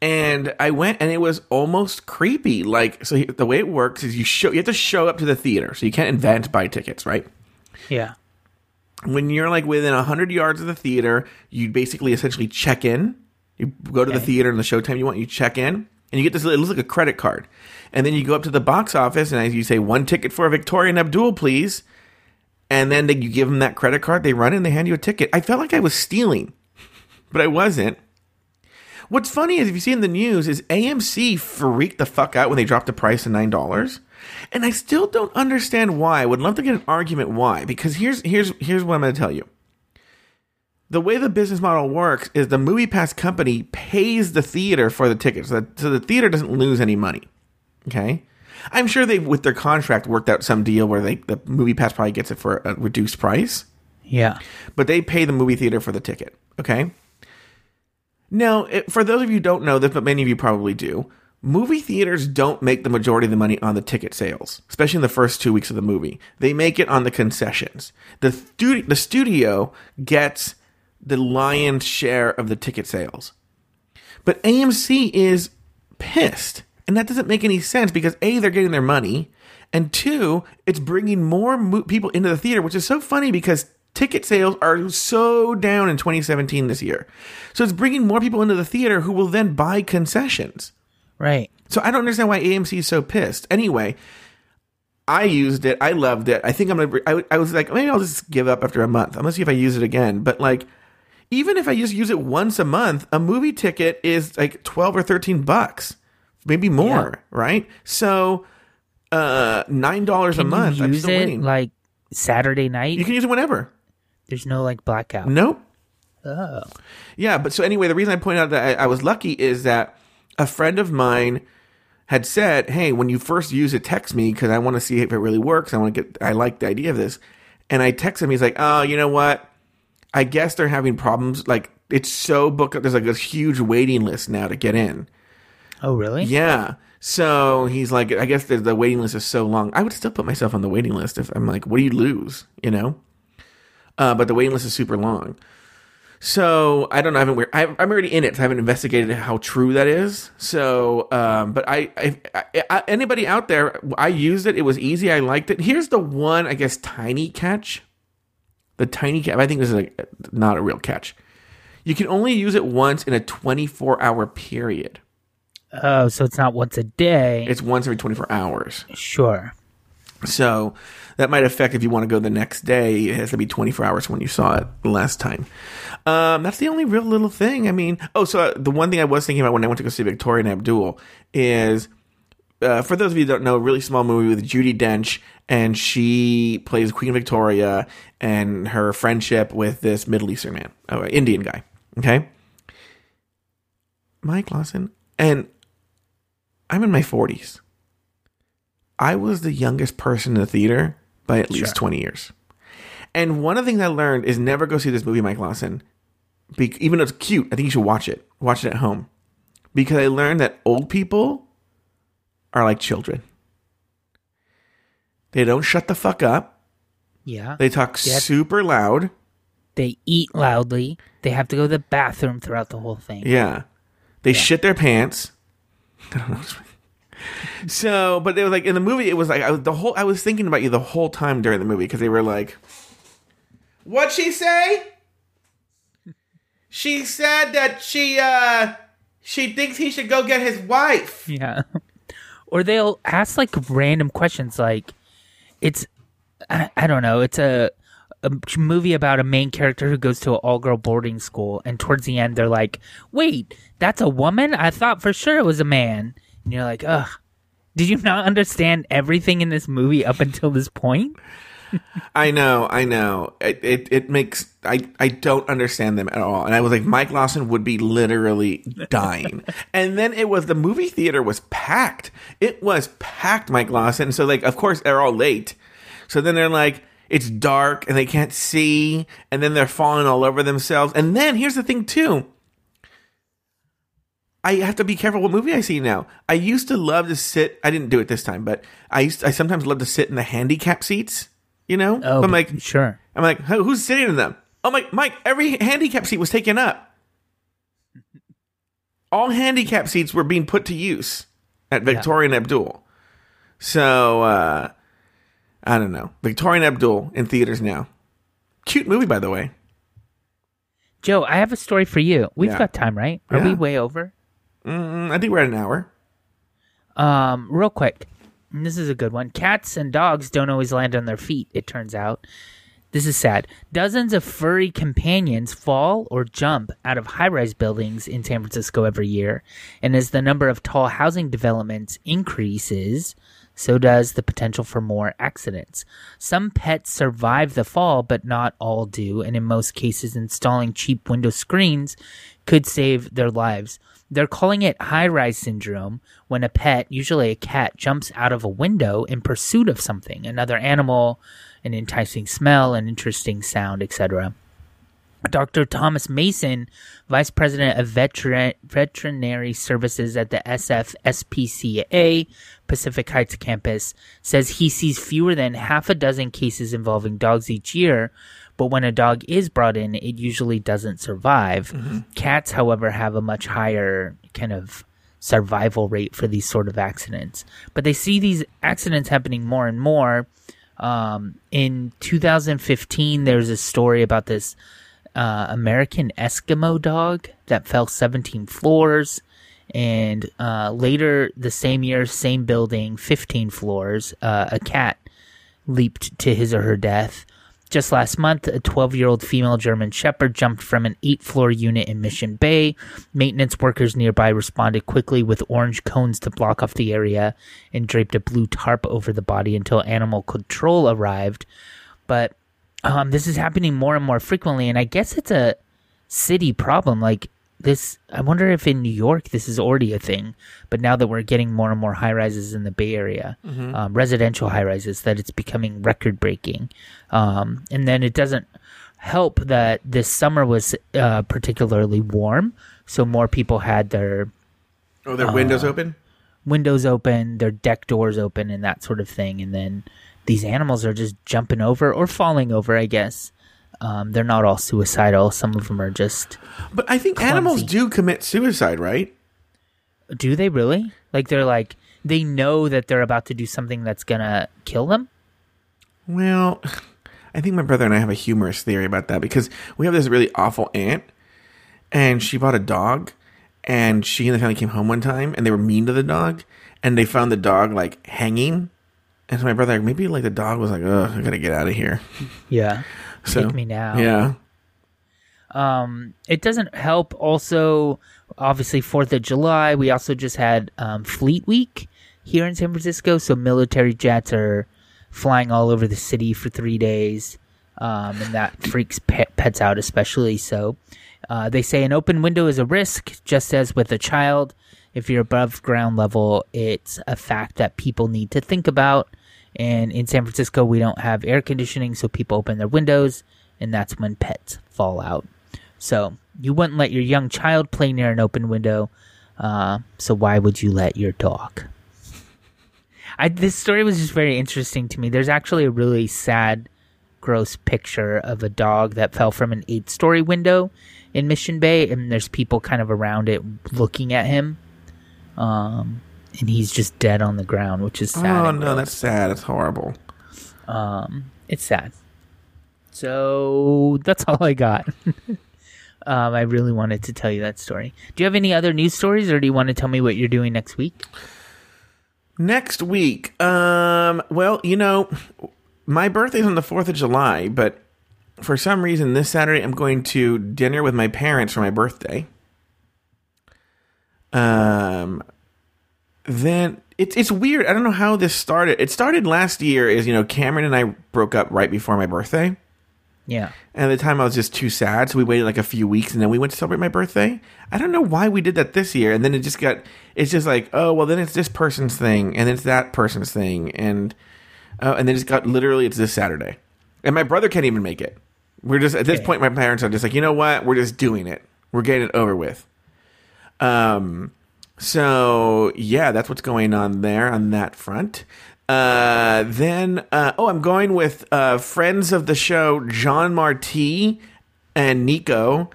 Speaker 1: and I went and it was almost creepy. Like, so the way it works is you show you have to show up to the theater, so you can't advance buy tickets, right?
Speaker 2: Yeah.
Speaker 1: When you're like within hundred yards of the theater, you basically essentially check in. You go to the theater and the showtime you want, you check in, and you get this. It looks like a credit card, and then you go up to the box office and you say, one ticket for Victoria and Abdul, please. And then they, you give them that credit card, they run and they hand you a ticket. I felt like I was stealing, but I wasn't. What's funny is if you see in the news is AMC freaked the fuck out when they dropped the price to nine dollars, and I still don't understand why. I would love to get an argument why because here's here's here's what I'm going to tell you. The way the business model works is the movie pass company pays the theater for the tickets, so, that, so the theater doesn't lose any money. Okay, I'm sure they with their contract worked out some deal where they the movie pass probably gets it for a reduced price
Speaker 2: Yeah.
Speaker 1: but they pay the movie theater for the ticket. Okay. Now, for those of you who don't know this, but many of you probably do, movie theaters don't make the majority of the money on the ticket sales, especially in the first two weeks of the movie. They make it on the concessions. The studio, the studio gets the lion's share of the ticket sales. But AMC is pissed. And that doesn't make any sense because A, they're getting their money. And two, it's bringing more mo- people into the theater, which is so funny because ticket sales are so down in 2017 this year. So it's bringing more people into the theater who will then buy concessions.
Speaker 2: Right.
Speaker 1: So I don't understand why AMC is so pissed. Anyway, I used it. I loved it. I think I'm gonna. I, I was like, maybe I'll just give up after a month. I'm gonna see if I use it again. But like, even if I just use it once a month, a movie ticket is like twelve or thirteen bucks, maybe more. Right? So, uh, nine dollars a month.
Speaker 2: you
Speaker 1: I'm
Speaker 2: use
Speaker 1: still
Speaker 2: it
Speaker 1: winning.
Speaker 2: like Saturday night?
Speaker 1: you can use it whenever.
Speaker 2: There's no like blackout.
Speaker 1: Nope.
Speaker 2: Oh.
Speaker 1: Yeah, but so anyway, the reason I point out that I, I was lucky is that a friend of mine had said, "Hey, when you first use it, text me because I want to see if it really works. I want to get. I like the idea of this." And I text him. He's like, "Oh, you know what? I guess they're having problems. Like it's so booked up. There's like a huge waiting list now to get in.
Speaker 2: Oh, really?
Speaker 1: Yeah." So he's like, I guess the, the waiting list is so long. I would still put myself on the waiting list if I'm like, what do you lose? You know? Uh, but the waiting list is super long. So I don't know. I haven't. I, I'm already in it. So I haven't investigated how true that is. So, um, but I, I, I, I, anybody out there, I used it. It was easy. I liked it. Here's the one, I guess, tiny catch. The tiny catch. I think this is a, not a real catch. You can only use it once in a 24 hour period.
Speaker 2: Oh, so it's not once a day.
Speaker 1: It's once every 24 hours.
Speaker 2: sure.
Speaker 1: So that might affect if you want to go the next day. It has to be 24 hours when you saw it last time. Um, that's the only real little thing. I mean, oh, so uh, the one thing I was thinking about when I went to go see Victoria and Abdul is uh, for those of you who don't know, a really small movie with Judi Dench, and she plays Queen Victoria and her friendship with this Middle Eastern man, oh, Indian guy. Okay, Mike Lawson, and I'm in my 40s. I was the youngest person in the theater by at least
Speaker 2: Sure.
Speaker 1: 20 years. And one of the things I learned is never go see this movie, Mike Lawson. Be- even though it's cute, I think you should watch it. Watch it at home. Because I learned that old people are like children. They don't shut the fuck up.
Speaker 2: Yeah.
Speaker 1: They talk super loud.
Speaker 2: They eat loudly. They have to go to the bathroom throughout the whole thing.
Speaker 1: Yeah. They shit their pants. I don't know. So, but they were like in the movie. It was like I was the whole. I was thinking about you the whole time during the movie because they were like, "What she say?" She said that she uh she thinks he should go get his wife.
Speaker 2: Yeah. or they'll ask like random questions like it's I, I don't know, it's a a movie about a main character who goes to an all-girl boarding school and towards the end they're like, "Wait, that's a woman? I thought for sure it was a man." And you're like, "Ugh. Did you not understand everything in this movie up until this point?"
Speaker 1: I know, I know. It, it it makes I I don't understand them at all. And I was like, Mike Lawson would be literally dying. and then it was the movie theater was packed. It was packed, Mike Lawson. So like, of course, they're all late. So then they're like, it's dark and they can't see, and then they're falling all over themselves. And then here's the thing too. I have to be careful what movie I see now. I used to love to sit. I didn't do it this time, but I used. I sometimes love to sit in the handicap seats. You know,
Speaker 2: Oh,
Speaker 1: I'm like,
Speaker 2: sure.
Speaker 1: I'm like, "Who- who's sitting in them? Oh my, Mike, every handicap seat was taken up. All handicap seats were being put to use at Victoria and Abdul. So, uh, I don't know. Victoria and Abdul in theaters now. Cute movie, by the way.
Speaker 2: Joe, I have a story for you. We've
Speaker 1: Yeah.
Speaker 2: got time, right? Are we way over?
Speaker 1: Mm, I think we're at an hour.
Speaker 2: Um, real quick, and this is a good one. Cats and dogs don't always land on their feet. It turns out. This is sad. Dozens of furry companions fall or jump out of high-rise buildings in San Francisco every year, and as the number of tall housing developments increases, so does the potential for more accidents. Some pets survive the fall, but not all do, and in most cases, installing cheap window screens could save their lives. They're calling it high rise syndrome when a pet, usually a cat, jumps out of a window in pursuit of something another animal, an enticing smell, an interesting sound, etc. Dr. Thomas Mason, Vice President of Veterin- Veterinary Services at the SFSPCA Pacific Heights campus, says he sees fewer than half a dozen cases involving dogs each year, but when a dog is brought in, it usually doesn't survive. Cats, however, have a much higher kind of survival rate for these sort of accidents. But they see these accidents happening more and more. Um, in 2015, there's a story about this uh, American Eskimo dog that fell 17 floors. And uh, later the same year, same building, 15 floors, uh, a cat leaped to his or her death. Just last month, a 12 year old female German Shepherd jumped from an eight floor unit in Mission Bay. Maintenance workers nearby responded quickly with orange cones to block off the area and draped a blue tarp over the body until animal control arrived. But um, this is happening more and more frequently, and I guess it's a city problem. Like this, I wonder if in New York this is already a thing, but now that we're getting more and more high rises in the Bay Area, um, residential high rises, that it's becoming record breaking. Um, and then it doesn't help that this summer was uh, particularly warm, so more people had their
Speaker 1: Oh, their windows open?
Speaker 2: windows open, their deck doors open, and that sort of thing. And then these animals are just jumping over or falling over, I guess. Um, they're not all suicidal. Some of them are just.
Speaker 1: But I think animals do commit suicide, right?
Speaker 2: Do they really? Like they're like they know that they're about to do something that's gonna kill them.
Speaker 1: Well, I think my brother and I have a humorous theory about that because we have this really awful aunt, and she bought a dog, and she and the family came home one time, and they were mean to the dog, and they found the dog like hanging, And so my brother, like, maybe like the dog was like, "Ugh, I gotta get out of here."
Speaker 2: Yeah.
Speaker 1: So
Speaker 2: Take me now.
Speaker 1: Yeah.
Speaker 2: Um, it doesn't help. Also, obviously, Fourth of July. We also just had um, Fleet Week here in San Francisco, so military jets are flying all over the city for three days, um, and that freaks pet, pets out especially. So, uh, they say an open window is a risk, just as with a child. If you're above ground level, it's a fact that people need to think about. And in San Francisco, we don't have air conditioning, so people open their windows, and that's when pets fall out. So you wouldn't let your young child play near an open window. Uh, so why would you let your dog? I, this story was just very interesting to me. There's actually a really sad, gross picture of a dog that fell from an eight-story window in Mission Bay, and there's people kind of around it looking at him. Um, and he's just dead on the ground, which is sad.
Speaker 1: Oh no, that's sad. That's horrible.
Speaker 2: Um, it's sad. So that's all I got. um, I really wanted to tell you that story. Do you have any other news stories, or do you want to tell me what you're doing next week?
Speaker 1: Next week, um, well, you know, my birthday's on the 4th of July, but for some reason this Saturday I'm going to dinner with my parents for my birthday. Um, then it's it's weird. I don't know how this started. It started last year is, you know, Cameron and I broke up right before my birthday.
Speaker 2: Yeah,
Speaker 1: And at the time, I was just too sad, so we waited like a few weeks, and then we went to celebrate my birthday. I don't know why we did that this year, and then it just got. It's just like, oh well, then it's this person's thing, and it's that person's thing, and uh, and then it's got literally it's this Saturday, and my brother can't even make it. We're just at this
Speaker 2: Okay.
Speaker 1: point, my parents are just like, you know what, we're just doing it. We're getting it over with. Um. So yeah, that's what's going on there on that front. Uh, then uh, oh, I'm going with uh, friends of the show, John Marty and Nico,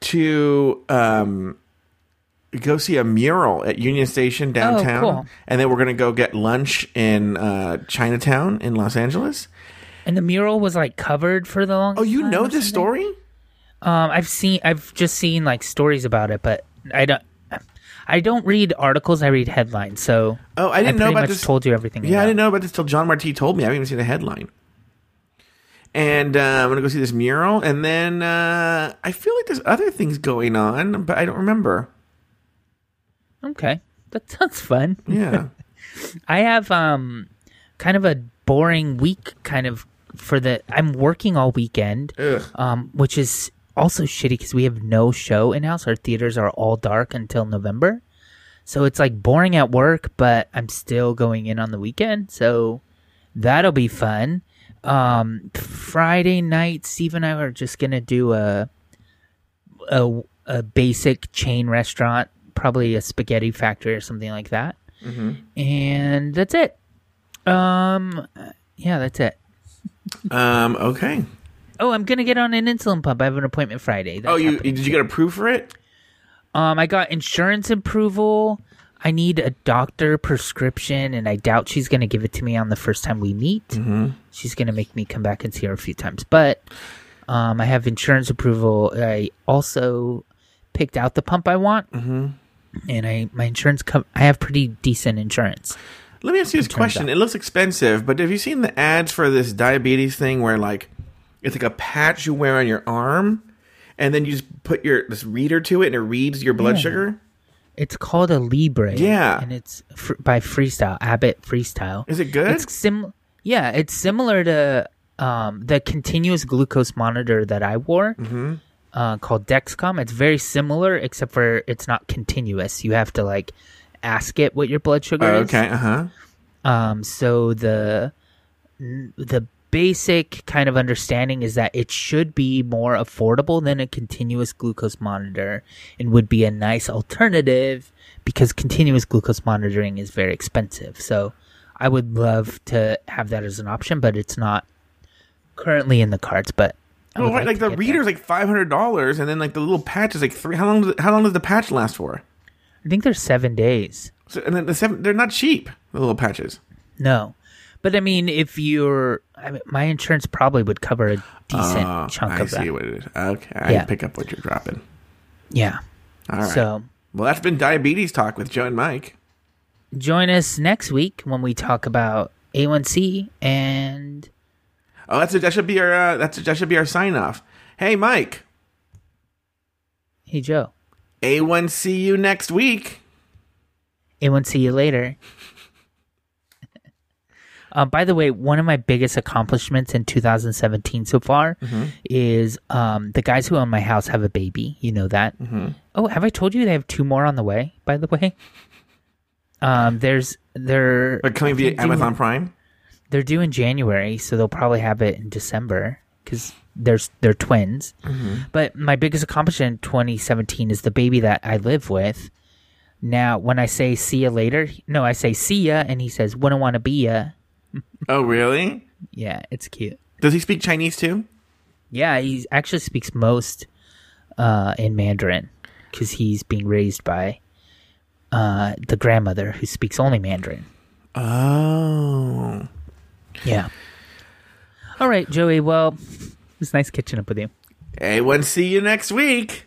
Speaker 1: to um, go see a mural at Union Station downtown,
Speaker 2: cool.
Speaker 1: and then we're gonna go get lunch in uh, Chinatown in Los Angeles.
Speaker 2: and the mural was like covered for the long.
Speaker 1: Oh, you know this
Speaker 2: something?
Speaker 1: story?
Speaker 2: Um, I've seen, I've just seen like stories about it, but I don't. I don't read articles. I read headlines. So
Speaker 1: Oh, I didn't know about this.
Speaker 2: Told you everything.
Speaker 1: Yeah, I didn't know about this till John Marti told me. I haven't even seen the headline. And uh, I'm gonna go see this mural, and then uh, I feel like there's other things going on, but I don't remember.
Speaker 2: Okay, that sounds fun.
Speaker 1: Yeah.
Speaker 2: I have um kind of a boring week kind of for the I'm working all weekend. Um which is also shitty cuz we have no show in house. Our theaters are all dark until November. So it's like boring at work, but I'm still going in on the weekend. So that'll be fun. Um Friday night Steve and I are just going to do a a a basic chain restaurant, probably a spaghetti factory or something like that and that's it. Um, yeah, that's it.
Speaker 1: Um. Okay.
Speaker 2: Oh, I'm gonna get on an insulin pump. I have an appointment Friday.
Speaker 1: Oh, you did you get approved for it?
Speaker 2: Um, I got insurance approval. I need a doctor prescription, and I doubt she's gonna give it to me on the first time we meet. Mm-hmm. She's gonna make me come back and see her a few times, but um, I have insurance approval. I also picked out the pump I want, mm-hmm. and I my insurance. Com- I have pretty decent insurance.
Speaker 1: Let me ask you this question.
Speaker 2: out.
Speaker 1: It looks expensive, but have you seen the ads for this diabetes thing where like it's like a patch you wear on your arm, and then you just put your this reader to it, and it reads your blood
Speaker 2: Yeah.
Speaker 1: sugar?
Speaker 2: It's called a Libre.
Speaker 1: Yeah.
Speaker 2: and it's fr- by Freestyle Abbott Freestyle.
Speaker 1: Is it good?
Speaker 2: It's sim. Yeah, it's similar to um, the continuous glucose monitor that I wore,
Speaker 1: Mm-hmm.
Speaker 2: uh, called Dexcom. It's very similar, except for it's not continuous. You have to like ask it what your blood sugar
Speaker 1: Oh,
Speaker 2: is.
Speaker 1: okay. Uh huh.
Speaker 2: Um, so the the basic kind of understanding is that it should be more affordable than a continuous glucose monitor and would be a nice alternative because continuous glucose monitoring is very expensive. So I would love to have that as an option, but it's not currently in the cards. But
Speaker 1: Well, right, like
Speaker 2: to
Speaker 1: the
Speaker 2: reader
Speaker 1: is like five hundred dollars, and then like the little patch is like three. How long? Does how long does the patch last for?
Speaker 2: I think there's seven days.
Speaker 1: So, and then the seven, they're not cheap. The little patches.
Speaker 2: No. But I mean, if you're, I mean, my insurance probably would cover a decent
Speaker 1: Oh,
Speaker 2: chunk
Speaker 1: I
Speaker 2: of
Speaker 1: see what it is. Okay, I
Speaker 2: Yeah.
Speaker 1: pick up what you're dropping.
Speaker 2: Yeah.
Speaker 1: All right.
Speaker 2: So
Speaker 1: well, that's been diabetes talk with Joe and Mike.
Speaker 2: join us next week when we talk about A1C, and
Speaker 1: Oh, that's a, that should be our uh, that's that should be our sign off. Hey, Mike.
Speaker 2: hey Joe.
Speaker 1: A1 see you next week.
Speaker 2: A1C you later. Uh, by the way, one of my biggest accomplishments in 2017 so far is um, the guys who own my house have a baby. You know that. Oh, have I told you they have two more on the way? By the way, um, there's they're
Speaker 1: But coming via Amazon Prime.
Speaker 2: They're due in January, so they'll probably have it in December because they're they're twins. But my biggest accomplishment in 2017 is the baby that I live with. Now, when I say "see ya later," no, I say "see ya," and he says "wouldn't want to be ya."
Speaker 1: Oh, really?
Speaker 2: Yeah, it's cute.
Speaker 1: Does he speak Chinese too?
Speaker 2: Yeah, he actually speaks most uh, in Mandarin because he's being raised by uh, the grandmother who speaks only Mandarin.
Speaker 1: Oh.
Speaker 2: Yeah. All right, Joey. Well, it's nice catching up with you.
Speaker 1: A1 see you next week.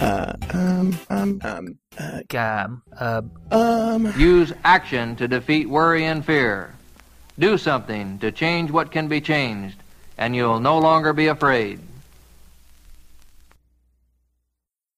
Speaker 4: uh,
Speaker 5: Use action to defeat worry and fear. Do something to change what can be changed, and you'll no longer be afraid.